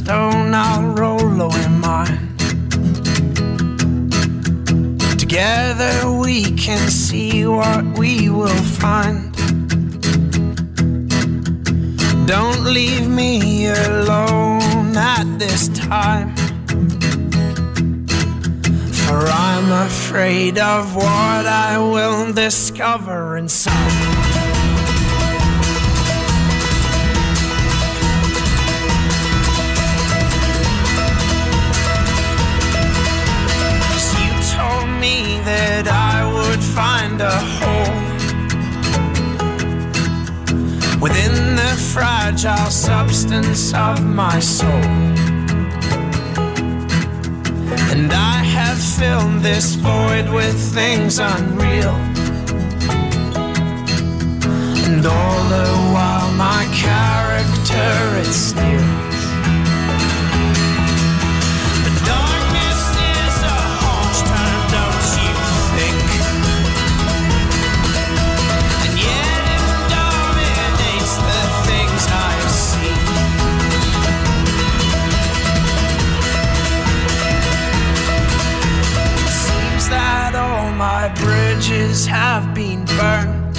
stone, I'll roll low in mine. Together we can see what we will find. Don't leave me alone at this time. For I'm afraid of what I will discover inside. That I would find a hole within the fragile substance of my soul. And I have filled this void with things unreal. And all the while, my character is steals. Bridges have been burned.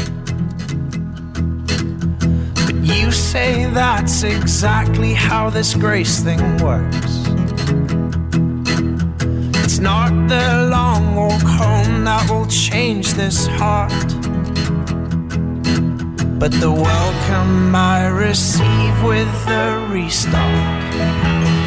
But you say that's exactly how this grace thing works. It's not the long walk home that will change this heart, but the welcome I receive with the restart.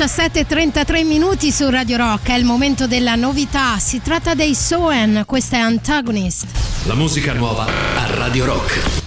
17.33 minuti su Radio Rock, è il momento della novità, si tratta dei Soen, questa è Antagonist. La musica nuova a Radio Rock.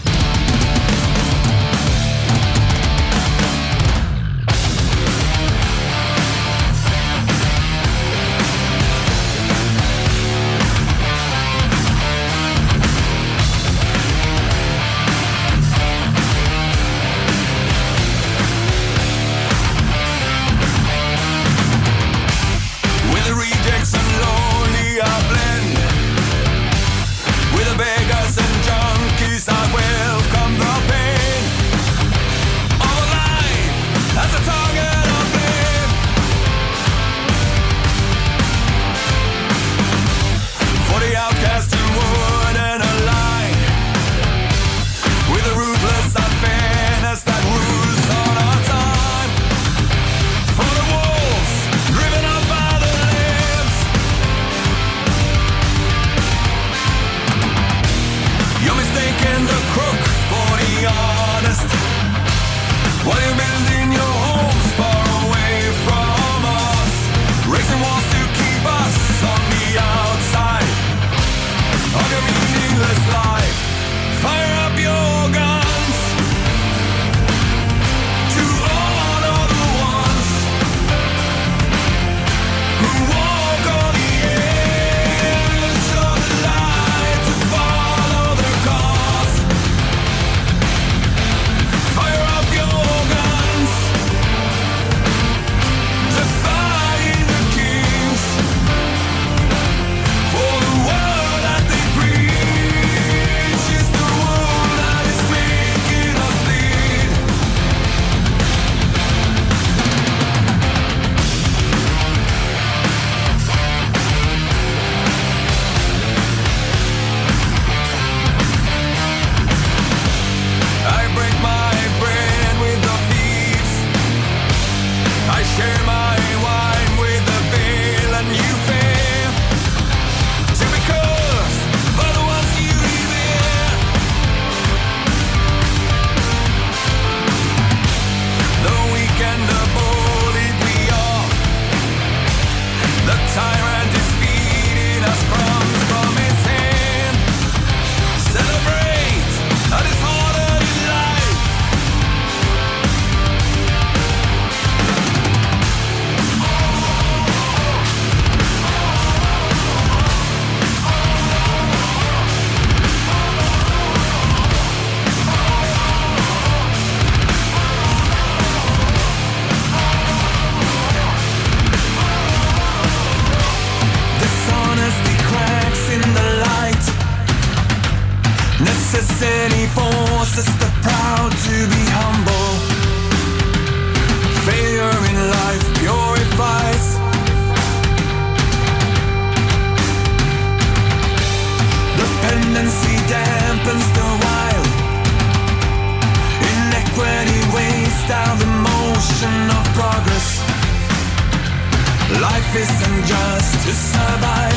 Just to survive.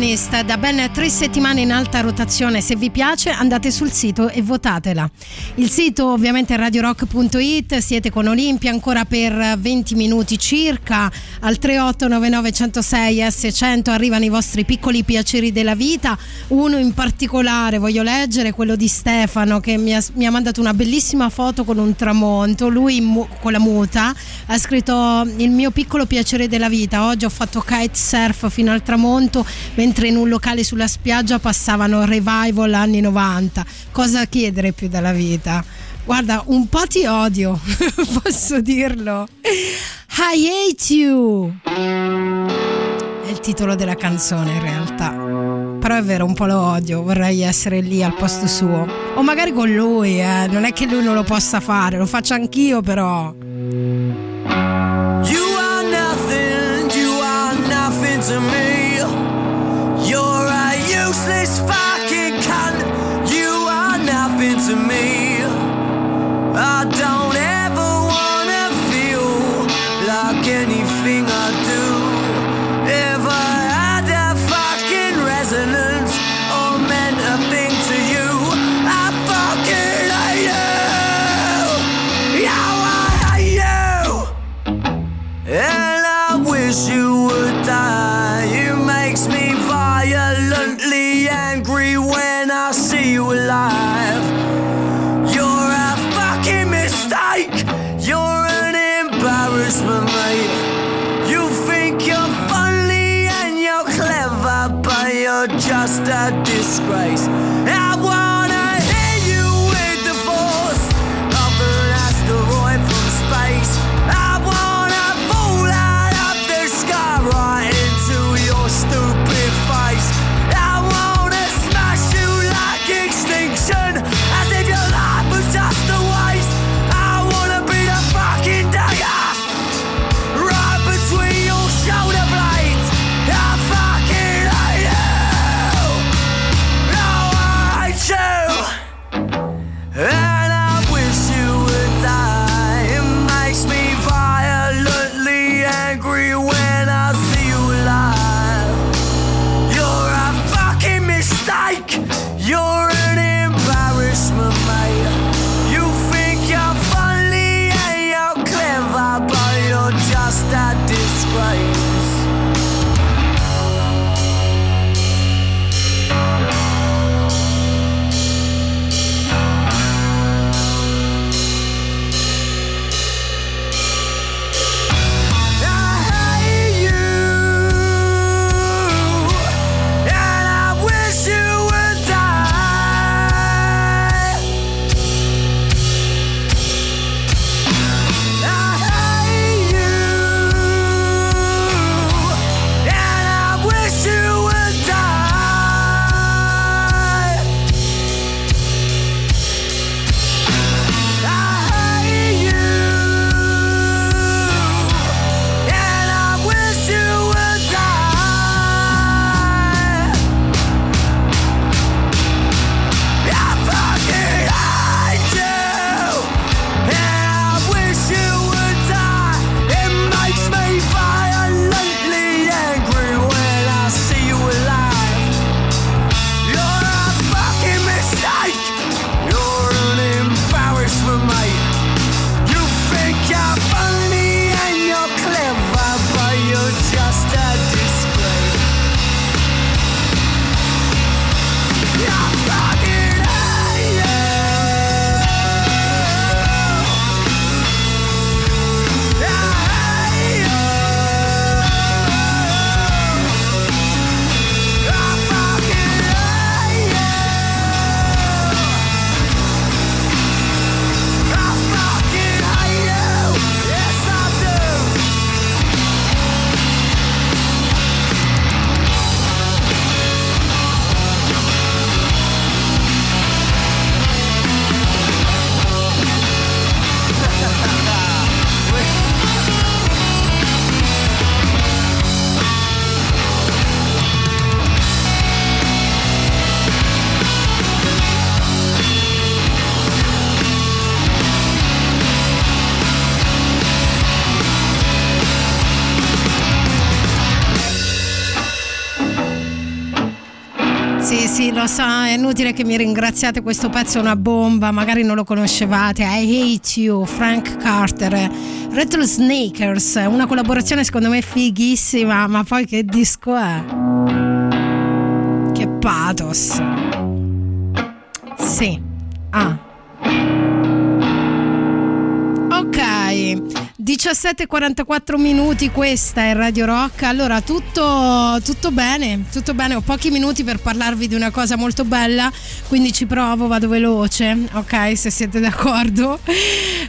Antagonist da ben tre settimane in alta rotazione. Se vi piace andate sul sito e votatela. Il sito ovviamente è radiorock.it, siete con Olimpia ancora per 20 minuti circa. Al 3899 106 S100 arrivano i vostri piccoli piaceri della vita. Uno in particolare voglio leggere, quello di Stefano che mi ha, mi ha mandato una bellissima foto con un tramonto. Lui mu- con la muta ha scritto il mio piccolo piacere della vita. Oggi ho fatto kite surf fino al tramonto mentre in un locale sulla spiaggia passavano revival anni 90. Cosa chiedere più dalla vita? Guarda, un po' ti odio, <laughs> posso dirlo. I hate you. È il titolo della canzone in realtà. Però è vero, un po' lo odio, vorrei essere lì al posto suo. O magari con lui, eh. non è che lui non lo possa fare, lo faccio anch'io però. È inutile che mi ringraziate, questo pezzo è una bomba, magari non lo conoscevate. I Hate You, Frank Carter, Rattlesnakers, una collaborazione secondo me fighissima, ma poi che disco è? Che pathos. Sì. Ah. Ok. 17.44 minuti, questa è Radio Rock. Allora, tutto, tutto bene, tutto bene. Ho pochi minuti per parlarvi di una cosa molto bella, quindi ci provo, vado veloce, ok? Se siete d'accordo.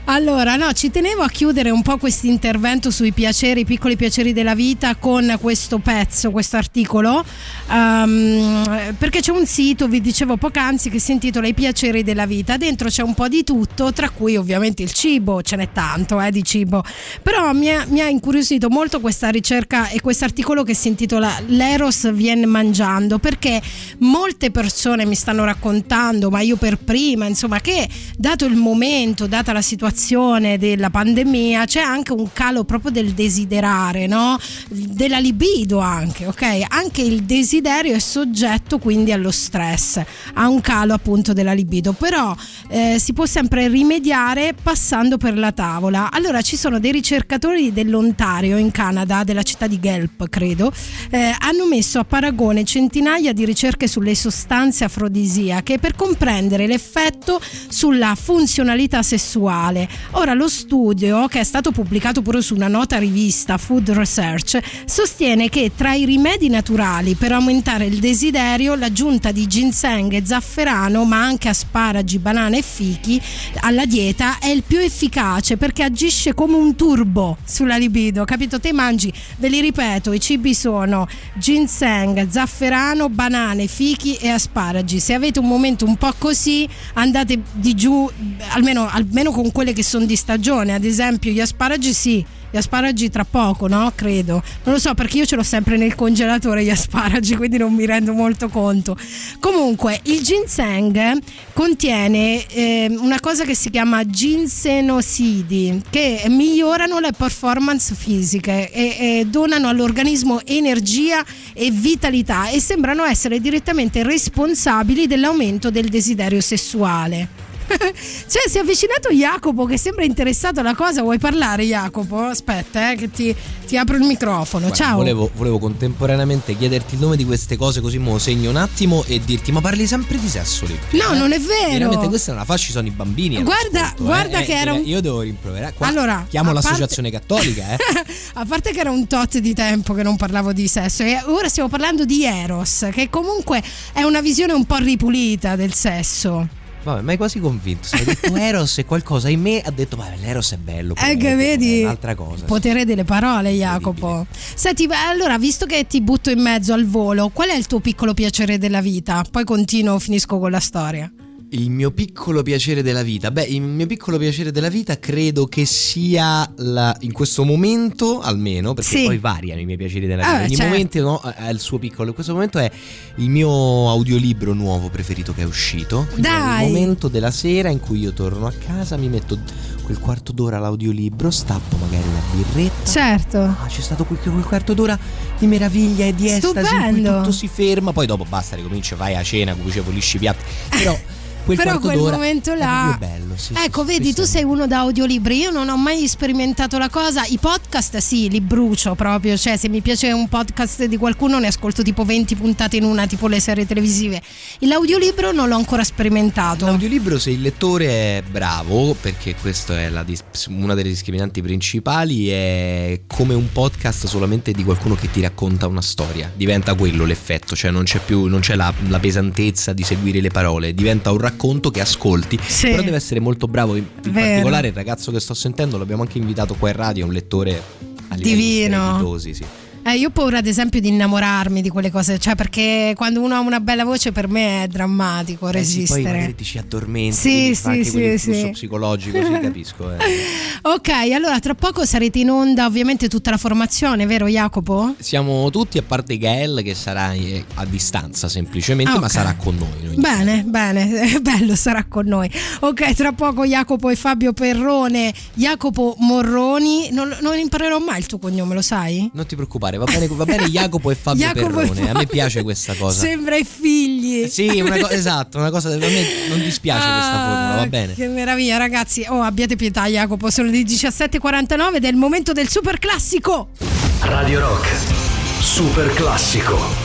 Allora, no, ci tenevo a chiudere un po' questo intervento sui piaceri, i piccoli piaceri della vita con questo pezzo, questo articolo, ehm, perché c'è un sito, vi dicevo poc'anzi, che si intitola I piaceri della vita. Dentro c'è un po' di tutto, tra cui ovviamente il cibo, ce n'è tanto eh, di cibo Però mi ha, mi ha incuriosito molto questa ricerca e questo articolo che si intitola L'Eros viene mangiando, perché molte persone mi stanno raccontando, ma io per prima, insomma, che dato il momento, data la situazione della pandemia, c'è anche un calo proprio del desiderare, no? Della libido anche, ok? Anche il desiderio è soggetto quindi allo stress, ha un calo appunto della libido, però eh, si può sempre rimediare passando per la tavola. Allora ci sono dei ricercatori dell'Ontario in Canada, della città di Guelph credo, eh, hanno messo a paragone centinaia di ricerche sulle sostanze afrodisiache per comprendere l'effetto sulla funzionalità sessuale. Ora lo studio, che è stato pubblicato pure su una nota rivista Food Research, sostiene che tra i rimedi naturali per aumentare il desiderio l'aggiunta di ginseng e zafferano, ma anche asparagi, banane e fichi alla dieta è il più efficace perché agisce come un turbo sulla libido, capito? Te mangi, ve li ripeto, i cibi sono ginseng, zafferano, banane, fichi e asparagi. Se avete un momento un po' così, andate di giù, almeno, almeno con quelle che sono di stagione, ad esempio gli asparagi sì. Gli asparagi tra poco, no? Credo. Non lo so perché io ce l'ho sempre nel congelatore gli asparagi, quindi non mi rendo molto conto. Comunque, il ginseng contiene eh, una cosa che si chiama ginsenosidi, che migliorano le performance fisiche e, e donano all'organismo energia e vitalità e sembrano essere direttamente responsabili dell'aumento del desiderio sessuale. <laughs> cioè, si è avvicinato Jacopo che sembra interessato alla cosa. Vuoi parlare, Jacopo? Aspetta, eh, che ti, ti apro il microfono. Guarda, Ciao. Volevo, volevo contemporaneamente chiederti il nome di queste cose così mo segno un attimo e dirti ma parli sempre di sesso lì. No, non è vero. Veramente questa è una fascia, ci sono i bambini. Guarda, all'ascolto, guarda eh. che Eh, era un- Io devo rimproverare. Qua Allora, chiamo a parte- l'associazione cattolica, eh. <laughs> A parte che era un tot di tempo che non parlavo di sesso, e ora stiamo parlando di Eros, che comunque è una visione un po' ripulita del sesso. Vabbè, ma hai quasi convinto. Se hai detto <laughs> Eros e qualcosa in me ha detto, ma l'Eros è bello. Eh, che vedi? È un'altra cosa. Potere delle parole, Jacopo. Senti, allora, visto che ti butto in mezzo al volo, qual è il tuo piccolo piacere della vita? Poi continuo, finisco con la storia. Il mio piccolo piacere della vita. Beh, il mio piccolo piacere della vita credo che sia la- in questo momento, almeno, perché Sì. poi variano i miei piaceri della Ah, vita. Ogni certo. momento no, ha il suo piccolo. In questo momento è il mio audiolibro nuovo preferito che è uscito. Quindi È Dai. il momento della sera in cui io torno a casa, mi metto quel quarto d'ora all'audiolibro, stappo magari una birretta. Certo. Ah, c'è stato quel, quel quarto d'ora di meraviglia e di estasi in cui Stupendo. tutto si ferma, poi dopo basta, ricominci, vai a cena, come pulisci i piatti. Però quel Però quel d'ora momento là. bello, sì, ecco, sì, vedi, tu sei uno da audiolibri. Io non ho mai sperimentato la cosa. I podcast, sì, li brucio proprio. Cioè, se mi piace un podcast di qualcuno, ne ascolto tipo 20 puntate in una, tipo le serie televisive. L'audiolibro non l'ho ancora sperimentato. L'audiolibro se il lettore è bravo, perché questa è la dis- una delle discriminanti principali, è come un podcast solamente di qualcuno che ti racconta una storia. Diventa quello l'effetto, cioè non c'è più non c'è la, la pesantezza di seguire le parole, diventa un racconto che ascolti. Sì. Però deve essere molto bravo. In, in particolare il ragazzo che sto sentendo, l'abbiamo anche invitato qua in radio, è un lettore Divino. sì. Eh, io ho paura, ad esempio, di innamorarmi di quelle cose. Cioè, perché quando uno ha una bella voce, per me è drammatico Eh sì, resistere. poi magari ti ci addormenti, Sì, sì, sì, sì. psicologico, sì, capisco. eh. <laughs> Ok, allora tra poco sarete in onda ovviamente tutta la formazione, vero Jacopo? Siamo tutti a parte Gael che sarà eh, a distanza semplicemente, Ah, ma ok. sarà con noi. noi. Bene, bene, <laughs> bello, sarà con noi. Ok, tra poco Jacopo e Fabio Perrone, Jacopo Morroni, non, non imparerò mai il tuo cognome, lo sai? Non ti preoccupare, va bene, va bene Jacopo e Fabio Jacopo e Perrone. A me piace questa cosa. Sembra i figli. Sì, una co- esatto, una cosa a me non dispiace questa Ah, formula, va bene. Che meraviglia, ragazzi. Oh, abbiate pietà, Jacopo. Sono le 17.49 del momento del super classico. Radio Rock. Super classico.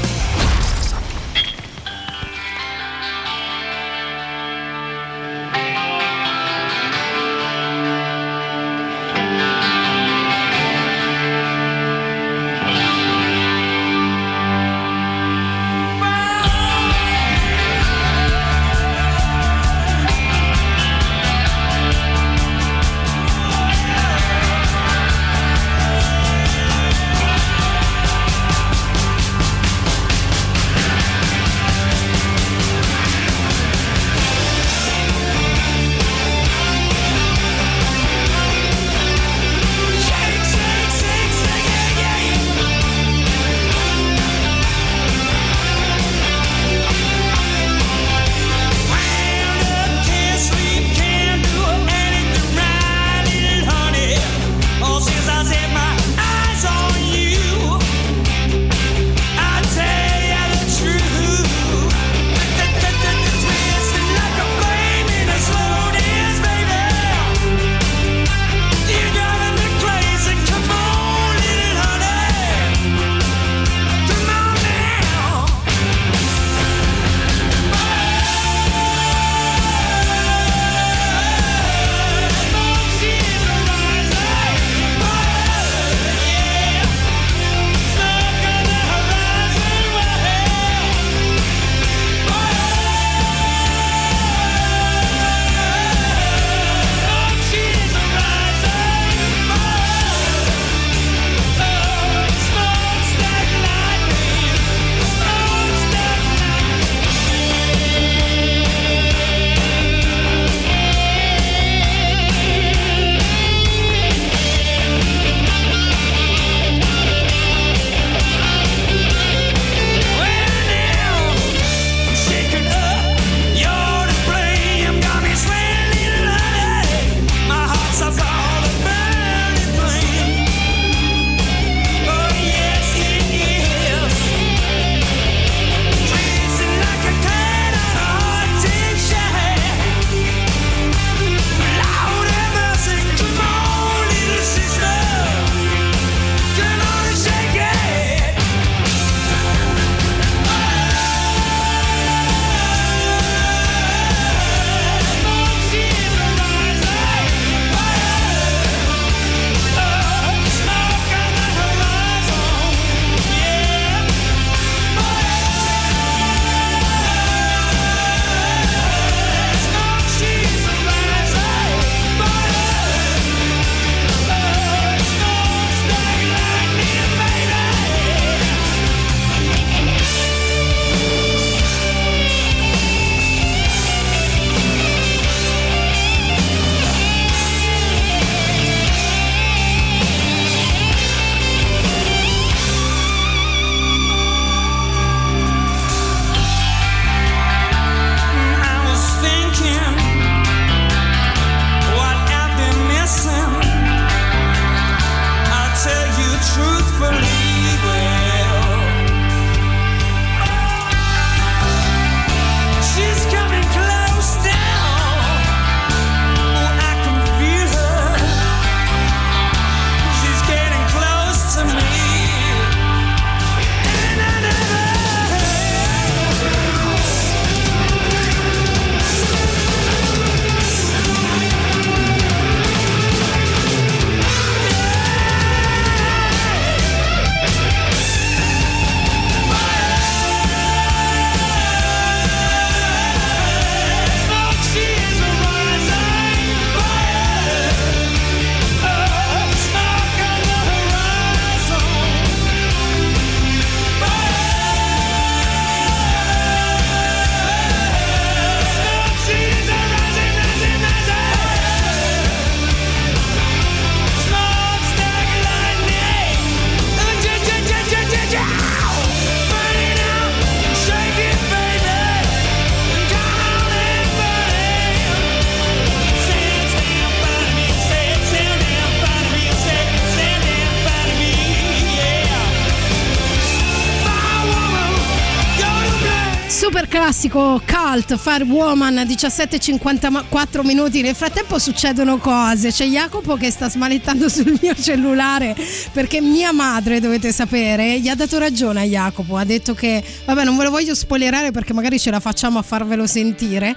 Classico cult Fire Woman 17.54 minuti. Nel frattempo succedono cose. C'è Jacopo che sta smalettando sul mio cellulare perché mia madre, dovete sapere, gli ha dato ragione a Jacopo. Ha detto che, vabbè, non ve lo voglio spoilerare perché magari ce la facciamo a farvelo sentire.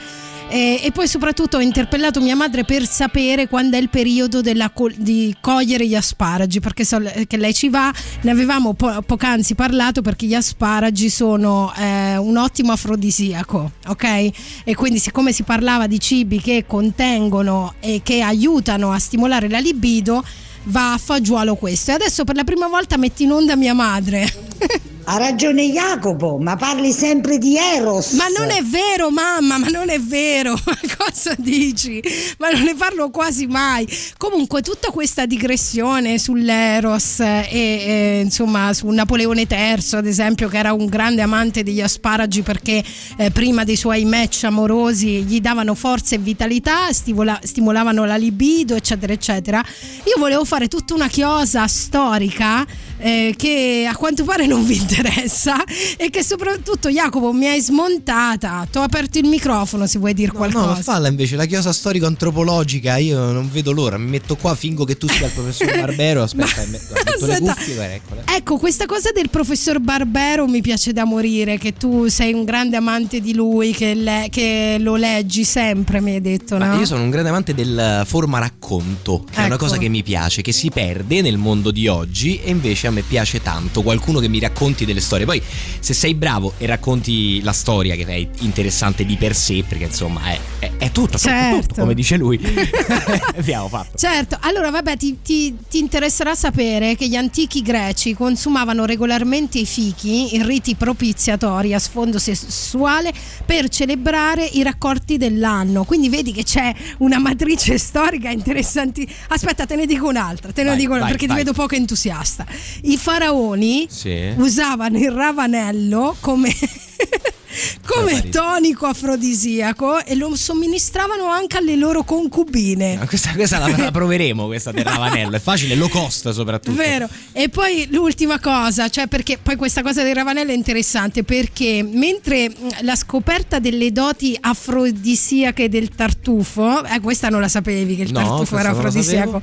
E, e poi soprattutto ho interpellato mia madre per sapere quando è il periodo della di cogliere gli asparagi, perché so che lei ci va, ne avevamo po- poc'anzi parlato perché gli asparagi sono eh, un ottimo afrodisiaco, ok? E quindi siccome si parlava di cibi che contengono e che aiutano a stimolare la libido, va a fagiolo questo. E adesso per la prima volta metti in onda mia madre. <laughs> Ha ragione Jacopo, ma parli sempre di Eros. Ma non è vero, mamma, ma non è vero. <laughs> Ma cosa dici? Ma non ne parlo quasi mai. Comunque, tutta questa digressione sull'Eros e, e, insomma su Napoleone III, ad esempio, che era un grande amante degli asparagi perché eh, prima dei suoi match amorosi gli davano forza e vitalità, stimola- stimolavano la libido, eccetera, eccetera. Io volevo fare tutta una chiosa storica eh, che a quanto pare non vi interessa e che soprattutto Jacopo mi hai smontata. Ti ho aperto il microfono se vuoi dire qualcosa. No, ma falla invece la chiosa storico-antropologica. Io non vedo l'ora. Mi metto qua, fingo che tu sia il professor <laughs> Barbero. Aspetta, mi metto le cuffie. guarda. Ecco, questa cosa del professor Barbero mi piace da morire, che tu sei un grande amante di lui, che, le- che lo leggi sempre, mi hai detto, no? Ma io sono un grande amante del forma racconto, che è una Ecco. cosa che mi piace, che si perde nel mondo di oggi e invece a me piace tanto qualcuno che mi racconti delle storie. Poi se sei bravo e racconti la storia che è interessante di per sé, perché insomma è, è- è tutto, Certo. tutto, come dice lui. <laughs> Abbiamo fatto. Certo, allora vabbè ti, ti- ti interesserà sapere che gli antichi greci consumavano regolarmente i fichi in riti propiziatori a sfondo sessuale per celebrare i raccolti dell'anno. Quindi vedi che c'è una matrice storica interessanti. Aspetta, te ne dico un'altra, te ne Vai, dico una vai, perché vai. ti vedo poco entusiasta. I faraoni Sì. usavano il ravanello come, <laughs> come tonico afrodisiaco e lo somministravano anche alle loro concubine. Ma Questa, questa la, la proveremo, questa del Ravanello. È facile, low cost soprattutto. Vero. E poi l'ultima cosa, cioè perché poi questa cosa del Ravanello è interessante perché mentre la scoperta delle doti afrodisiache del tartufo, eh, questa non la sapevi che il No, tartufo era afrodisiaco.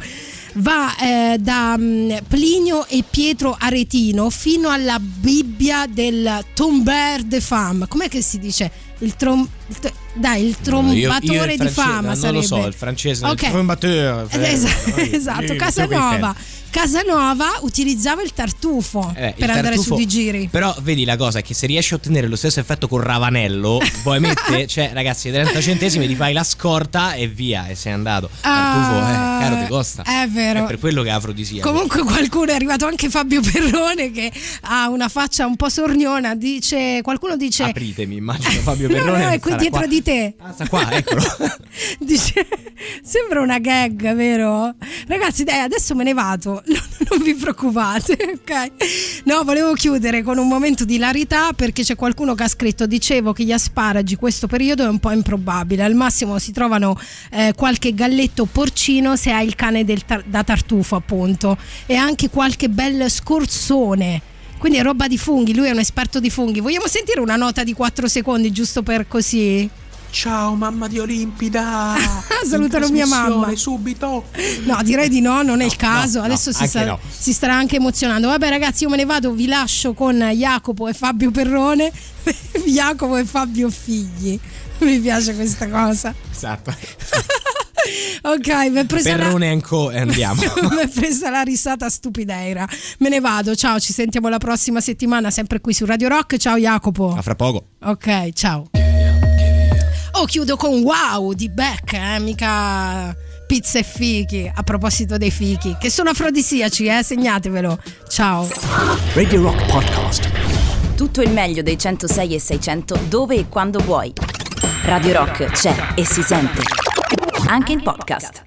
Va eh, da mh, Plinio e Pietro Aretino fino alla Bibbia del Tomber de Femme. Com'è che si dice? Il trom- il to- dai, il trombatore Io- io il di fama Non sarebbe. lo so, il francese. Ok. Il trombatore. Eh, Esatto, esatto. Casanova. Casanova utilizzava il tartufo Eh, il per andare tartufo- su di giri. Però vedi la cosa è che se riesci a ottenere lo stesso effetto con Ravanello, poi mette, <laughs> cioè ragazzi, 30 centesimi ti fai la scorta e via, e sei andato. Tartufo, Ah, eh, caro ti costa. È vero. È per quello che è afrodisiaco. Comunque qualcuno è arrivato anche Fabio Perrone che ha una faccia un po' sorniona, dice qualcuno dice Apritemi, immagino Fabio <laughs> No, Perrone. no, è qui dietro qua. di te. Ah, sta qua, eccolo. <laughs> Dice, sembra una gag, vero? Ragazzi, dai, adesso me ne vado. Non, vi preoccupate, ok? No, volevo chiudere con un momento di hilarità perché c'è qualcuno che ha scritto: Dicevo che gli asparagi questo periodo è un po' improbabile. Al massimo si trovano eh, qualche galletto porcino se hai il cane tar- da tartufo, appunto, e anche qualche bel scorzone. Quindi è roba di funghi, lui è un esperto di funghi. Vogliamo sentire una nota di 4 secondi giusto per così? Ciao mamma di Olimpida! <laughs> Salutano mia mamma. subito! No, direi di no, non è il caso. no, Adesso si, anche sta- no. si starà anche emozionando. Vabbè, ragazzi, io me ne vado. Vi lascio con Jacopo e Fabio Perrone. <laughs> Jacopo e Fabio Figli. Mi piace questa cosa. Esatto. <laughs> Ok, mi è presa la. Perrone and Co. e andiamo. Mi è presa la risata stupideira. Me ne vado. Ciao, ci sentiamo la prossima settimana, sempre qui su Radio Rock. Ciao, Jacopo. A fra poco. Ok, ciao. Oh, chiudo con wow di Beck, eh? mica pizza e fichi. A proposito dei fichi, che sono afrodisiaci, eh? segnatevelo. Ciao. Radio Rock Podcast. Tutto il meglio dei 106 e 600 dove e quando vuoi. Radio Rock c'è e si sente. Anche in podcast.